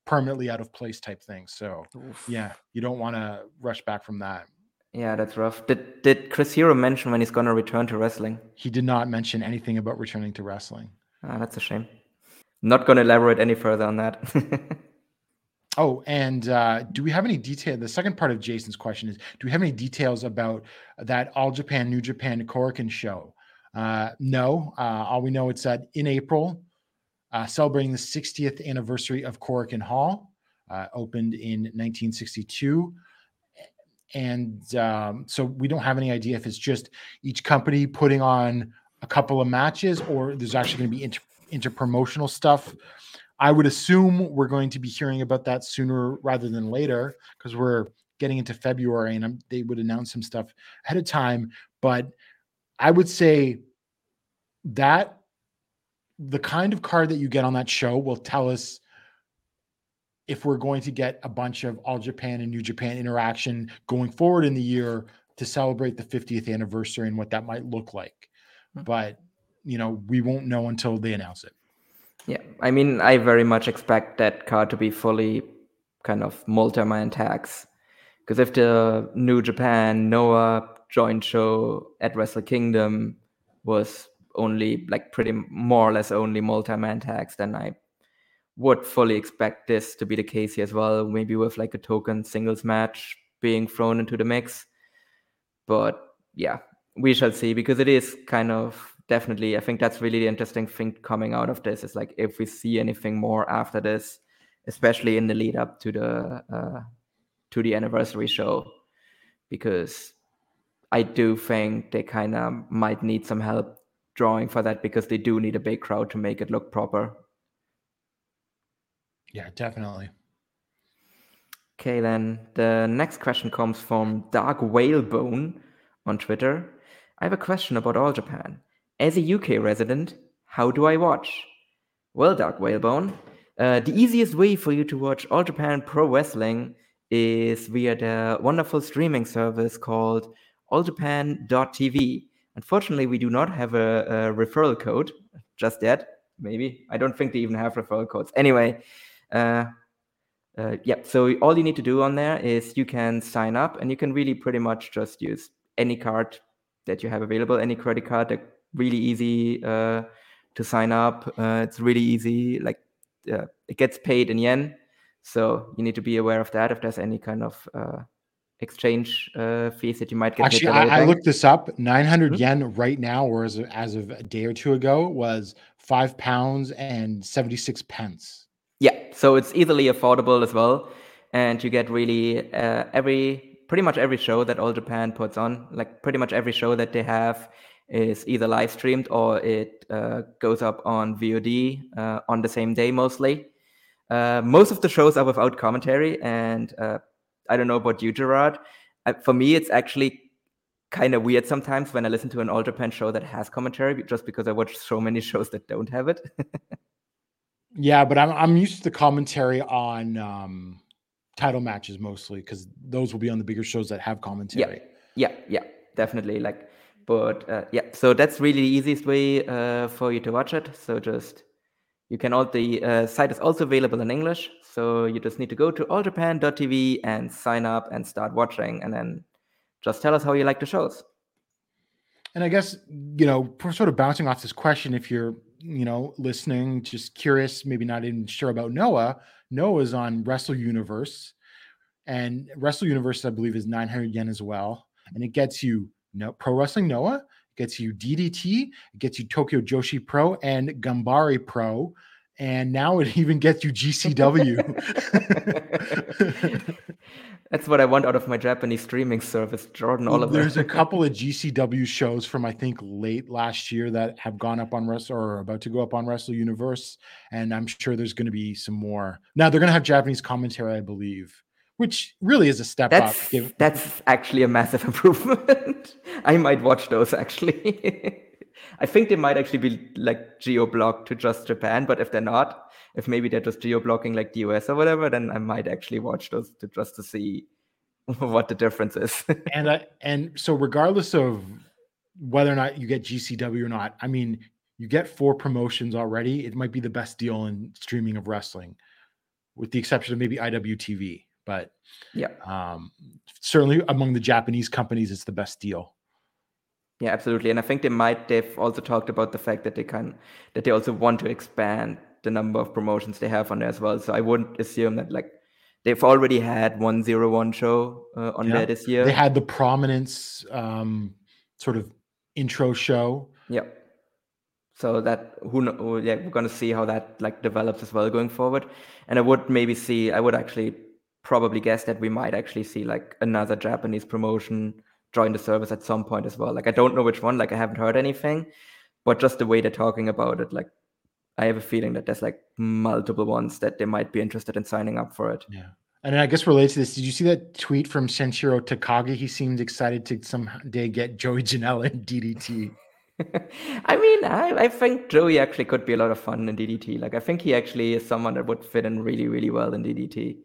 permanently out of place type thing so yeah you don't want to rush back from that Yeah, that's rough. Did did Chris Hero mention when he's gonna return to wrestling? he did not mention anything about returning to wrestling Ah, that's a shame. Not gonna elaborate any further on that. [laughs] oh and uh do we have any detail the second part of jason's question is do we have any details about that all japan new japan Korakuen show uh no uh all we know it's that in april uh, celebrating the 60th anniversary of Korakuen Hall, uh, opened in 1962. And um, so we don't have any idea if it's just each company putting on a couple of matches or there's actually going to be inter, interpromotional stuff. I would assume we're going to be hearing about that sooner rather than later because we're getting into February and I'm, they would announce some stuff ahead of time. But I would say that the kind of card that you get on that show will tell us if we're going to get a bunch of all Japan and New Japan interaction going forward in the year to celebrate the 50th anniversary and what that might look like. Hmm. But you know, we won't know until they announce it. Yeah, I mean, I very much expect that card to be fully kind of multi-man tags. Because if the New Japan Noah joint show at Wrestle Kingdom was only like pretty more or less only multi-man tags, then I would fully expect this to be the case here as well. Maybe with like a token singles match being thrown into the mix. But yeah, we shall see because it is kind of definitely. I think that's really the interesting thing coming out of this is like if we see anything more after this, especially in the lead up to the uh, to the anniversary show, because I do think they kind of might need some help drawing for that because they do need a big crowd to make it look proper. Yeah, definitely. Okay, then the next question comes from Dark Whalebone on Twitter. I have a question about All Japan. As a UK resident, how do I watch? Well, Dark Whalebone, uh, the easiest way for you to watch All Japan Pro Wrestling is via the wonderful streaming service called alljapan.tv. Unfortunately, we do not have a, a referral code just yet. Maybe. I don't think they even have referral codes. Anyway, uh, uh, yeah, so all you need to do on there is you can sign up and you can really pretty much just use any card that you have available, any credit card. They're really easy uh, to sign up. Uh, it's really easy. Like uh, it gets paid in yen, so you need to be aware of that. If there's any kind of uh, exchange uh, fees that you might get. Actually, I, I looked this up. 900 Mhm. yen right now, or as of, as of a day or two ago, was five pounds and 76 pence. Yeah, so it's easily affordable as well, and you get really uh, every pretty much every show that All Japan puts on. Like pretty much every show that they have is either live streamed or it uh, goes up on VOD uh, on the same day mostly. Uh, most of the shows are without commentary, and uh, I don't know about you, Gerard. Uh, for me, it's actually kind of weird sometimes when I listen to an All Japan show that has commentary, just because I watch so many [laughs] shows that don't have it. [laughs] Yeah, but I'm I'm used to the commentary on um title matches mostly because those will be on the bigger shows that have commentary. Yeah, yeah, definitely. Like, but uh, yeah, so that's really the easiest way uh, for you to watch it. So just you can all the uh, site is also available in English. So you just need to go to alljapan.tv and sign up and start watching, and then just tell us how you like the shows. And I guess, you know, sort of bouncing off this question, if you're, you know, listening, just curious, maybe not even sure about Noah, Noah's on Wrestle Universe. And Wrestle Universe, I believe, is 900 yen as well. And it gets you no Pro Wrestling Noah, it gets you DDT, it gets you Tokyo Joshi Pro and Ganbare Pro. And now it [laughs] even gets you GCW. [laughs] That's what I want out of my Japanese streaming service, Jordan all Oliver. There's a [laughs] couple of GCW shows from I think late last year that have gone up on Wrestle or are about to go up on Wrestle Universe, and I'm sure there's going to be some more. Now they're going to have Japanese commentary, I believe, which really is a step That's up. that's actually a massive [laughs] improvement. I might watch those actually. [laughs] I think they might actually be like geo blocked to just Japan, but if they're not, if maybe they're just geo blocking like the US or whatever, then I might actually watch those to just to see [laughs] what the difference is. and I, and so regardless of whether or not you get GCW or not, I mean, you get four promotions already. It might be the best deal in streaming of wrestling, with the exception of maybe IWTV. But Yeah. um, certainly among the Japanese companies, it's the best deal. Yeah, absolutely. And I think they might they've also talked about the fact that they can that they also want to expand the number of promotions they have on there as well. So I wouldn't assume that like they've already had one zero one show uh, on Yeah. there this year. They had the prominence um, sort of intro show. Yeah. So that who know, yeah, we're gonna see how that like develops as well going forward. And I would maybe see I would actually probably guess that we might actually see like another Japanese promotion join the service at some point as well. Like I don't know which one, like I haven't heard anything, but just the way they're talking about it, like I have a feeling that there's like multiple ones that they might be interested in signing up for it. Yeah. And I guess related to this, did you see that tweet from Sanshiro Takagi? He seemed excited to someday get Joey Janela in DDT. [laughs] I mean, I, I think Joey actually could be a lot of fun in DDT. Like I think he actually is someone that would fit in really, really well in DDT.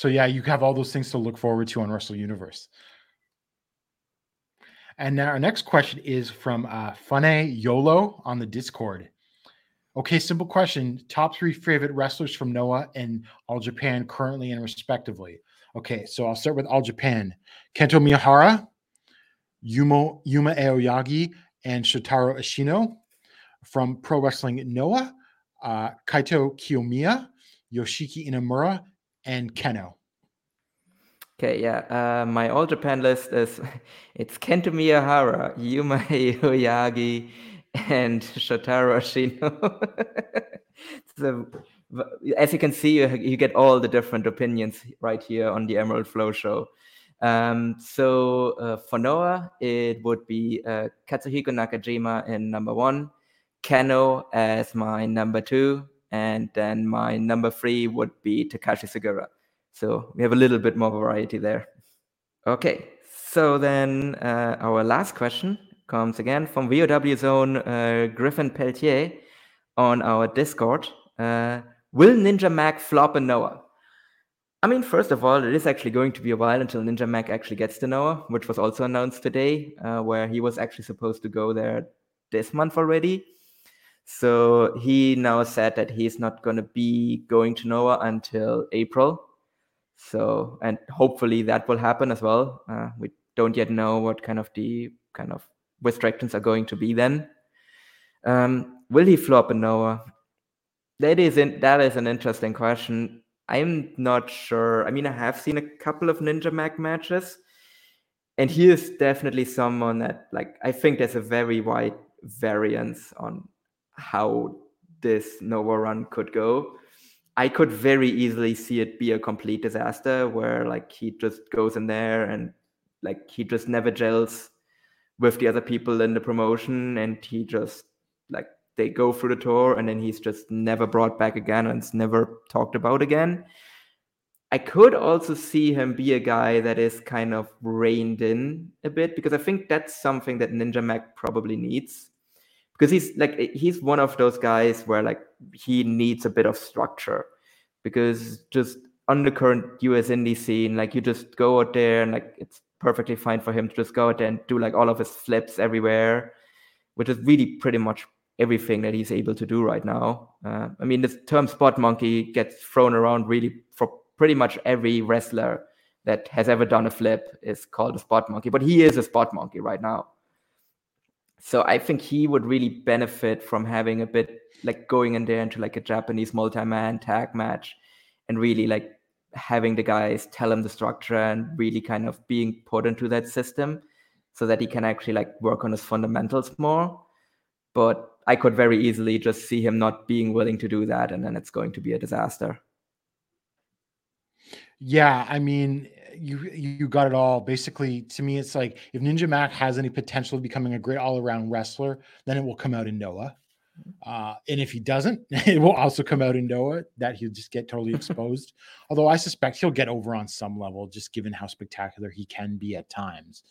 So yeah, you have all those things to look forward to on Wrestle Universe. And now our next question is from uh, Yolo on the Discord. Okay, simple question. Top three favorite wrestlers from Noah and All Japan currently and respectively. Okay, so I'll start with All Japan. Kento Miyahara, Yumo, Yuma Aoyagi, and Shotaro Ashino. From Pro Wrestling Noah, uh, Kaito Kiyomiya, Yoshiki Inamura, and Kenoh. Okay, yeah. Uh, my all Japan list is [laughs] it's Kento Miyahara, Yuma Aoyagi, and Shotaro Ashino. [laughs] so, as you can see, you, you get all the different opinions right here on the Emerald Flow show. Um, so uh, for Noah, it would be uh, Katsuhiko Nakajima in number one, Kenoh as my number two, and then my number three would be Takashi Sugiura. So we have a little bit more variety there. Okay, so then uh, our last question comes again from VOW Zone uh, Griffin Peltier on our Discord. Uh, will Ninja Mack flop in Noah? I mean, first of all, it is actually going to be a while until Ninja Mack actually gets to Noah, which was also announced today, uh, where he was actually supposed to go there this month already. So he now said that he's not going to be going to Noah until April. So, and hopefully that will happen as well. Uh, we don't yet know what kind of the kind of restrictions are going to be then. Um, will he flop in Noah? That is in, that is an interesting question. I'm not sure. I mean, I have seen a couple of Ninja Mack matches, and he is definitely someone that like I think there's a very wide variance on how this Noah run could go. I could very easily see it be a complete disaster where like he just goes in there and like he just never gels with the other people in the promotion and he just like they go through the tour and then he's just never brought back again and it's never talked about again. I could also see him be a guy that is kind of reined in a bit because I think that's something that Ninja Mack probably needs. Because he's like he's one of those guys where like he needs a bit of structure. Because just on the current US indie scene, like you just go out there and like it's perfectly fine for him to just go out there and do like all of his flips everywhere, which is really pretty much everything that he's able to do right now. Uh, I mean, this term spot monkey gets thrown around really for pretty much every wrestler that has ever done a flip is called a spot monkey, but he is a spot monkey right now. So I think he would really benefit from having a bit like going in there into like a Japanese multi-man tag match and really like having the guys tell him the structure and really kind of being put into that system so that he can actually like work on his fundamentals more. But I could very easily just see him not being willing to do that and then it's going to be a disaster. Yeah, I mean, you you got it all. Basically, to me, it's like if Ninja Mack has any potential of becoming a great all-around wrestler, then it will come out in Noah. Uh, and if he doesn't, [laughs] it will also come out in Noah that he'll just get totally [laughs] exposed. Although I suspect he'll get over on some level, just given how spectacular he can be at times.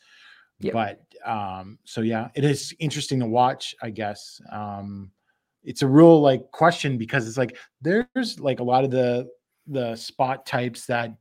Yeah. But um, so yeah, it is interesting to watch, I guess. Um, it's a real like question because it's like there's like a lot of the the spot types that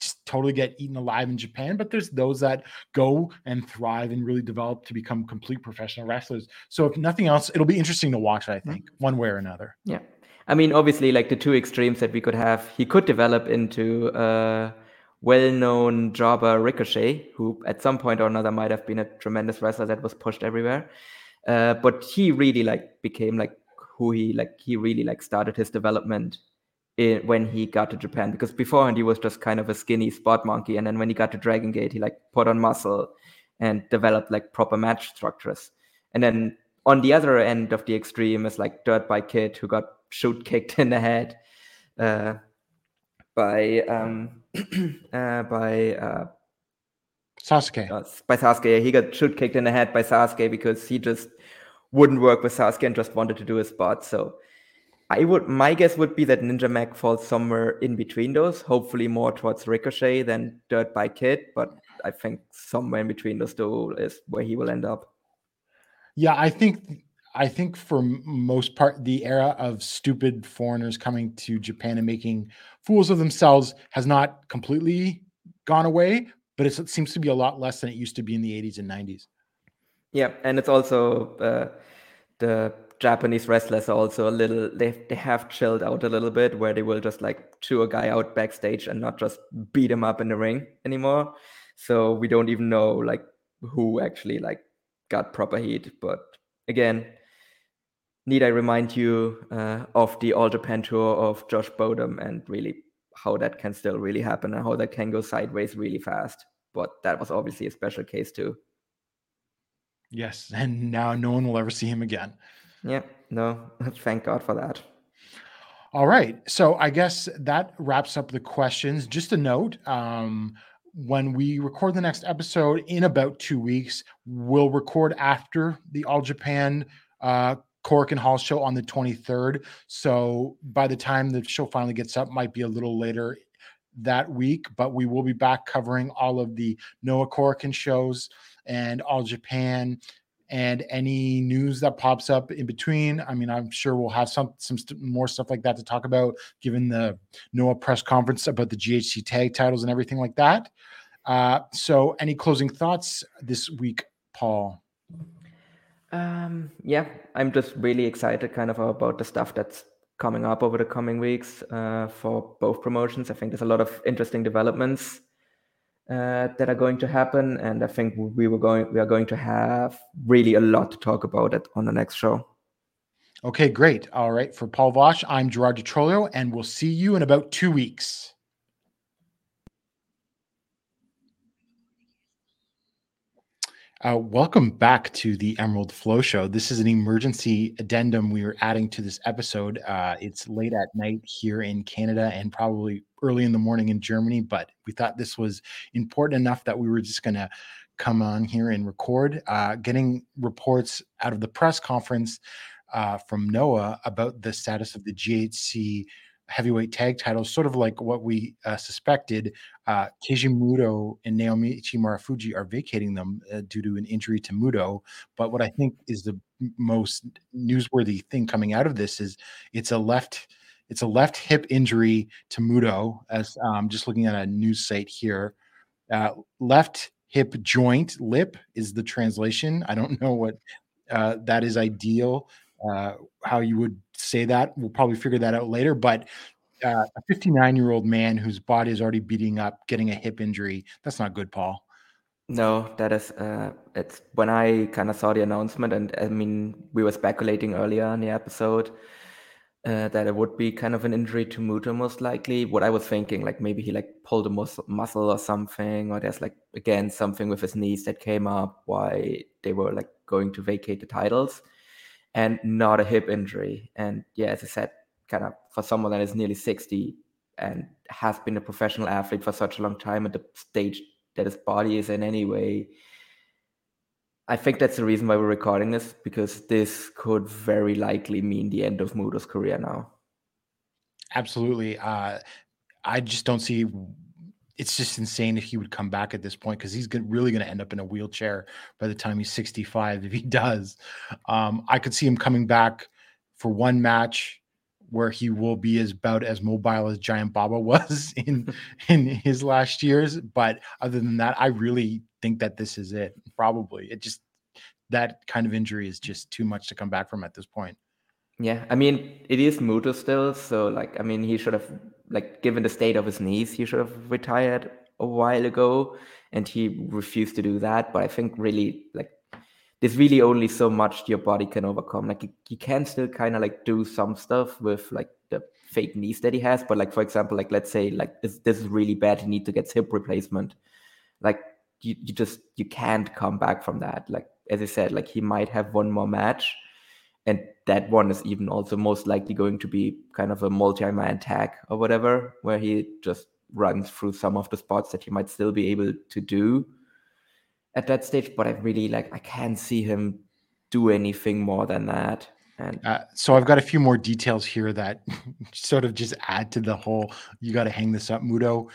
just totally get eaten alive in Japan, but there's those that go and thrive and really develop to become complete professional wrestlers. So if nothing else, it'll be interesting to watch, I think, one way or another. Yeah. I mean, obviously, like the two extremes that we could have, he could develop into a well-known jobber Ricochet, who at some point or another might have been a tremendous wrestler that was pushed everywhere. Uh, but he really like became like who he like he really like started his development in, when he got to Japan because beforehand he was just kind of a skinny spot monkey, and then when he got to Dragon Gate, he like put on muscle and developed like proper match structures. And then on the other end of the extreme is like Dirt Bike Kid who got shoot kicked in the head uh, by um, [clears throat] uh, by uh, Sasuke. uh, by Sasuke. He got shoot kicked in the head by Sasuke because he just wouldn't work with Sasuke and just wanted to do his spot. So I would my guess would be that Ninja Mack falls somewhere in between those, hopefully more towards Ricochet than Dirt Bike Kid, but I think somewhere in between those two is where he will end up. Yeah, I think I think for most part, the era of stupid foreigners coming to Japan and making fools of themselves has not completely gone away, but it seems to be a lot less than it used to be in the 80s and 90s. Yeah, and it's also uh, the Japanese wrestlers are also a little they they have chilled out a little bit where they will just like chew a guy out backstage and not just beat him up in the ring anymore. So we don't even know like who actually like got proper heat. But again, need I remind you uh, of the All Japan tour of Josh Bodom and really how that can still really happen and how that can go sideways really fast. But that was obviously a special case too. Yes, [laughs] and now no one will ever see him again. Yeah, no, [laughs] thank God for that. All right. So I guess that wraps up the questions. Just a note um, when we record the next episode in about two weeks, we'll record after the All Japan uh, Korakuen Hall show on the 23rd. So by the time the show finally gets up, might be a little later that week, but we will be back covering all of the Noah Korakuen shows and All Japan and any news that pops up in between. I mean, I'm sure we'll have some some st- more stuff like that to talk about, given the Noah press conference about the GHC tag titles and everything like that. Uh, so, any closing thoughts this week, Paul? Um, yeah, I'm just really excited kind of about the stuff that's coming up over the coming weeks uh, for both promotions. I think there's a lot of interesting developments uh, that are going to happen, and I think we were going we are going to have really a lot to talk about it on the next show. Okay, great. All right, for Paul Vosh, I'm Gerard Di Trolio, and we'll see you in about two weeks. Uh, welcome back to the Emerald Flow Show. This is an emergency addendum we are adding to this episode. Uh, it's late at night here in Canada and probably early in the morning in Germany, but we thought this was important enough that we were just going to come on here and record. Uh, getting reports out of the press conference uh, from Noah about the status of the GHC heavyweight tag titles, sort of like what we uh, suspected. Uh, Keiji Muto and Naomichi Marufuji are vacating them uh, due to an injury to Muto. But what I think is the most newsworthy thing coming out of this is it's a left it's a left hip injury to Muto. As um, just looking at a news site here, uh, left hip joint lip is the translation. I don't know what uh, that is ideal uh, how you would say that. We'll probably figure that out later. But uh, a 59 year old man whose body is already beating up, getting a hip injury, that's not good, Paul. No, that is uh, it's when I kind of saw the announcement, and I mean we were speculating earlier in the episode uh, that it would be kind of an injury to Muto most likely. What I was thinking, like maybe he like pulled a mus- muscle or something, or there's like again something with his knees that came up why they were like going to vacate the titles, and not a hip injury. And yeah, as I said, kind of for someone that is nearly sixty and has been a professional athlete for such a long time at the stage that his body is in anyway. I think that's the reason why we're recording this because this could very likely mean the end of Muto's career now. Absolutely. Uh, I just don't see. It's just insane if he would come back at this point because he's really going to end up in a wheelchair by the time he's 65. If he [laughs] does, um, I could see him coming back for one match where he will be as about as mobile as Giant Baba [laughs] was in [laughs] in his last years. But other than that, I really think that this is it. Probably it just that kind of injury is just too much to come back from at this point. Yeah, I mean, it is Muto still, so like, I mean, he should have, like, given the state of his knees, he should have retired a while ago, and he refused to do that. But I think really, like, there's really only so much your body can overcome. Like, you, you can still kind of like do some stuff with like the fake knees that he has, but like, for example, like, let's say like this, this is really bad, he need to get hip replacement. Like, you, you just you can't come back from that. Like, as I said, like he might have one more match and that one is even also most likely going to be kind of a multi-man tag or whatever where he just runs through some of the spots that he might still be able to do at that stage but i really like i can't see him do anything more than that and Uh, so I've got a few more details here that [laughs] sort of just add to the whole. You got to hang this up, Muto.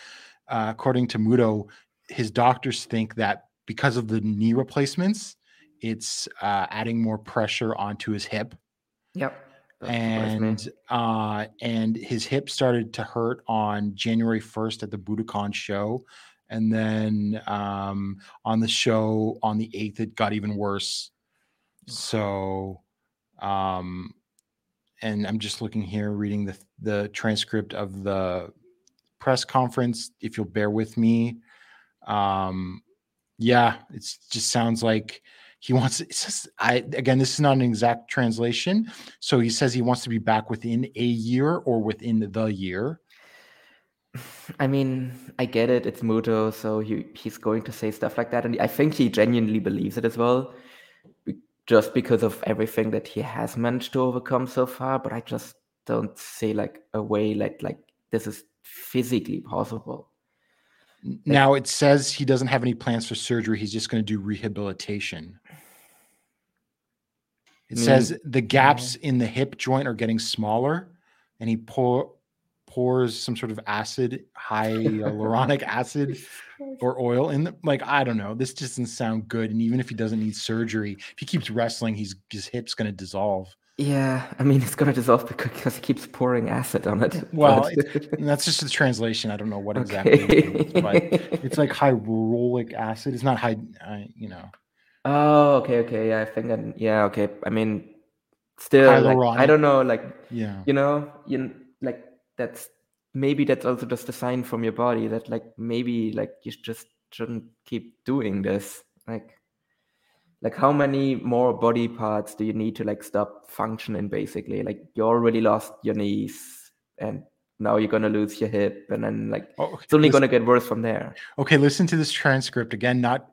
Uh, according to Muto, his doctors think that because of the knee replacements, it's uh, adding more pressure onto his hip, yep that and uh, and his hip started to hurt on January first at the Budokan show, and then um, on the show on the eighth, it got even worse. So, um, and I'm just looking here, reading the the transcript of the press conference. If you'll bear with me, um, yeah, it just sounds like he wants. It says, I again, this is not an exact translation. So he says he wants to be back within a year or within the year. I mean, I get it. It's Muto, so he he's going to say stuff like that, and I think he genuinely believes it as well, just because of everything that he has managed to overcome so far. But I just don't see like a way like like this is physically possible. Now it says he doesn't have any plans for surgery. He's just going to do rehabilitation. It Mm, says the gaps in the hip joint are getting smaller, and he pour, pours some sort of acid, hyaluronic [laughs] acid or oil in the like. I don't know. This just doesn't sound good. And even if he doesn't need surgery, if he keeps wrestling, he's his hip's going to dissolve. Yeah, I mean, it's gonna dissolve because he keeps pouring acid on it. Well, but- it's, that's just the translation. I don't know what [laughs] exactly it means, but it's like hyaluronic acid. It's not high, uh, you know. Oh, okay, okay. Yeah, I think. I, yeah, okay. I mean, still, like, I don't know. Like, Yeah. you know, you like that's maybe that's also just a sign from your body that like maybe like you just shouldn't keep doing this. Like, like how many more body parts do you need to like stop functioning? Basically, like you already lost your knees, and now you're gonna lose your hip, and then like Oh, it's only listen- gonna get worse from there. Okay, listen to this transcript again, not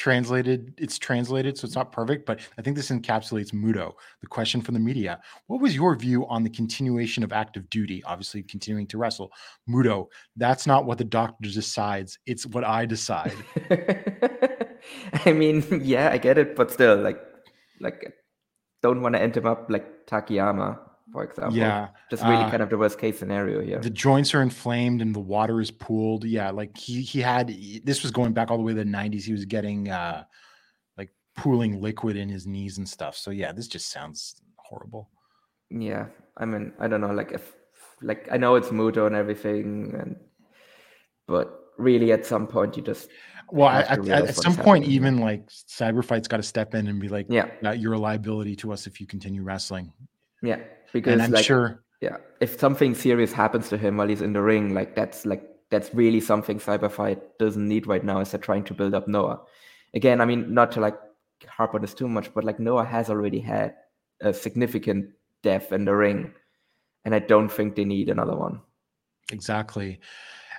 translated. It's translated, so it's not perfect, but I think this encapsulates Muto. The question from the media What was your view on the continuation of active duty? Obviously, continuing to wrestle. Muto, that's not what the doctor decides, it's what I decide. [laughs] I mean, yeah, I get it, but still, like, like, don't want to end him up like Takayama, for example. Yeah, just really uh, kind of the worst case scenario here. the joints are inflamed and the water is pooled. Yeah, like he he had this was going back all the way to the 90s. He was getting uh like pooling liquid in his knees and stuff. So yeah, this just sounds horrible. Yeah, I mean, I don't know, like, if, like, I know it's Muto and everything, and but really, at some point, you just Well, at, at, at some point, happening even like Cyberfight's got to step in and be like, "Yeah, you're a liability to us if you continue wrestling." yeah, because And I'm like, sure, yeah if something serious happens to him while he's in the ring like that's like that's really something cyberfight doesn't need right now as they're trying to build up noah again i mean not to like harp on this too much but like noah has already had a significant death in the ring and i don't think they need another one exactly.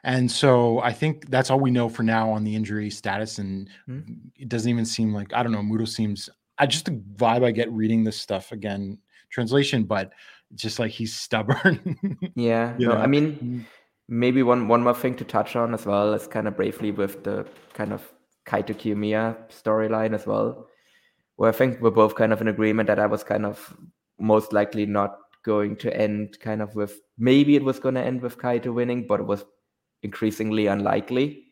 And so I think that's all we know for now on the injury status. And Hmm. it doesn't even seem like I don't know. Muto seems I just the vibe I get reading this stuff again translation, but just like he's stubborn. yeah You [laughs] no know? i mean mm. maybe one one more thing to touch on as well is kind of briefly with the kind of kaito kiyomiya storyline as well where i think we're both kind of in agreement that i was kind of most likely not going to end kind of with maybe it was going to end with kaito winning but it was increasingly unlikely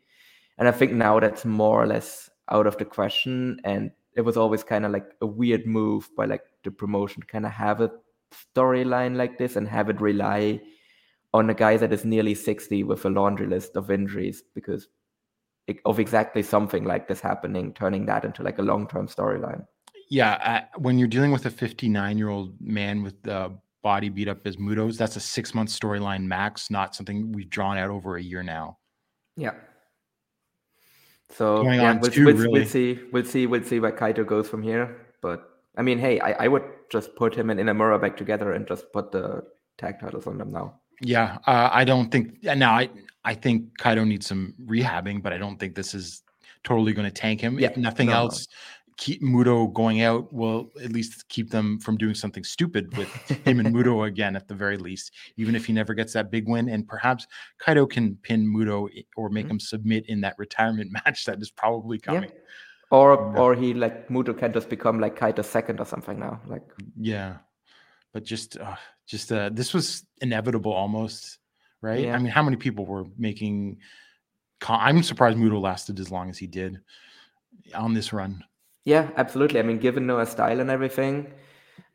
and i think now that's more or less out of the question and it was always kind of like a weird move by like the promotion to kind of have a storyline like this and have it rely on a guy that is nearly 60 with a laundry list of injuries because of exactly something like this happening, turning that into like a long term storyline. Yeah, uh, when you're dealing with a 59 year old man with the body beat up as Muto's, that's a six month storyline max, not something we've drawn out over a year now. Yeah. So Going yeah, we'll, two, we'll, really. we'll see. We'll see. We'll see where Kaito goes from here. But I mean, hey, I, I would just put him and Inamura back together and just put the tag titles on them now. Yeah, uh, I don't think uh, now. I I think Kaito needs some rehabbing, but I don't think this is totally going to tank him. Yeah, if nothing no, no. else, keep Muto going out will at least keep them from doing something stupid with him and Muto [laughs] again, at the very least. Even if he never gets that big win, and perhaps Kaito can pin Muto or make Mhm. him submit in that retirement [laughs] match that is probably coming. Or Yeah. or he like Muto can just become like Kaito's second or something now. Like Yeah, but just uh, just uh, this was inevitable almost, right? Yeah. I mean, how many people were making? co- I'm surprised Muto lasted as long as he did on this run. Yeah, absolutely. I mean, given Noah's style and everything,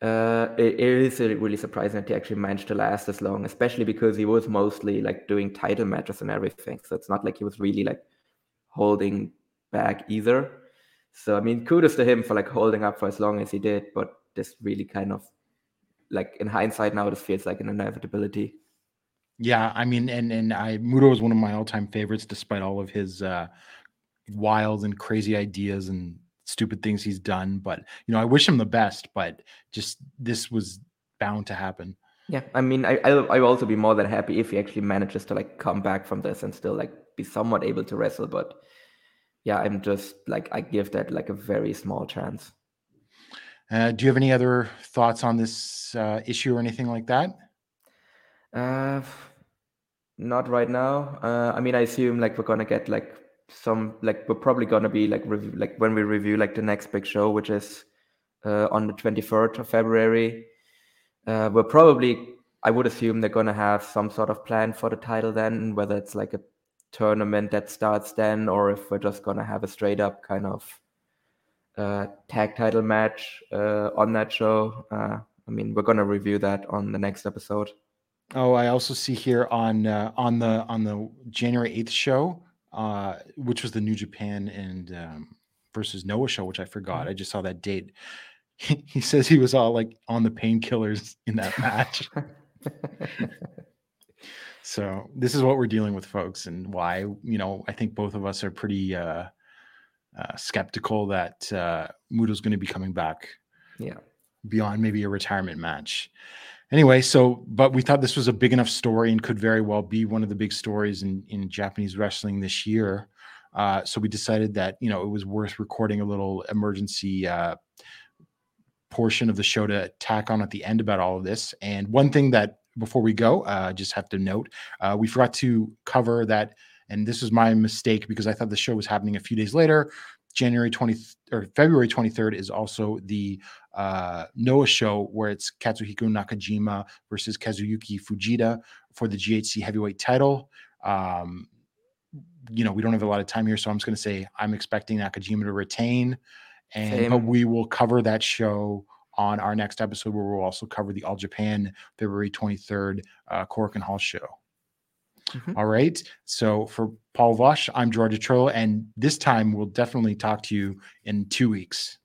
uh, it, it is really surprising that he actually managed to last as long, especially because he was mostly like doing title matches and everything. So it's not like he was really like holding back either. So I mean, kudos to him for like holding up for as long as he did. But this really kind of like in hindsight now, this feels like an inevitability. Yeah, I mean, and and I Muto is one of my all-time favorites, despite all of his uh, wild and crazy ideas and stupid things he's done. But you know, I wish him the best. But just this was bound to happen. Yeah, I mean, I I'll, I'll also be more than happy if he actually manages to like come back from this and still like be somewhat able to wrestle. But yeah, I'm just like I give that like a very small chance. Uh, do you have any other thoughts on this uh, issue or anything like that? Uh, not right now. Uh, I mean, I assume like we're gonna get like some like we're probably gonna be like like when we review like the next big show, which is uh, on the 23rd of February. Uh, we're probably I would assume they're gonna have some sort of plan for the title then, whether it's like a tournament that starts then, or if we're just gonna have a straight up kind of uh, tag title match uh, on that show. Uh, I mean, we're gonna review that on the next episode. Oh, I also see here on uh, on the on the January eighth show, uh, which was the New Japan and um, versus Noah show, which I forgot. I just saw that date. He, [laughs] he says he was all like on the painkillers in that match. [laughs] so this is what we're dealing with, folks, and why you know I think both of us are pretty uh, uh, skeptical that uh, Muto's going to be coming back yeah. beyond maybe a retirement match. Anyway, so but we thought this was a big enough story and could very well be one of the big stories in in Japanese wrestling this year. Uh, so we decided that you know it was worth recording a little emergency uh, portion of the show to tack on at the end about all of this. And one thing that before we go, uh, just have to note, uh, we forgot to cover that, and this was my mistake because I thought the show was happening a few days later. January 20th or February 23rd is also the uh, Noah show where it's Katsuhiko Nakajima versus Kazuyuki Fujita for the GHC heavyweight title. Um, you know, we don't have a lot of time here, so I'm just going to say I'm expecting Nakajima to retain, and but we will cover that show on our next episode where we'll also cover the All Japan February 23rd uh, Korakuen Hall show. Mhm. All right. So for Paul Vosh, I'm Gerard Di Trolio, and this time we'll definitely talk to you in two weeks.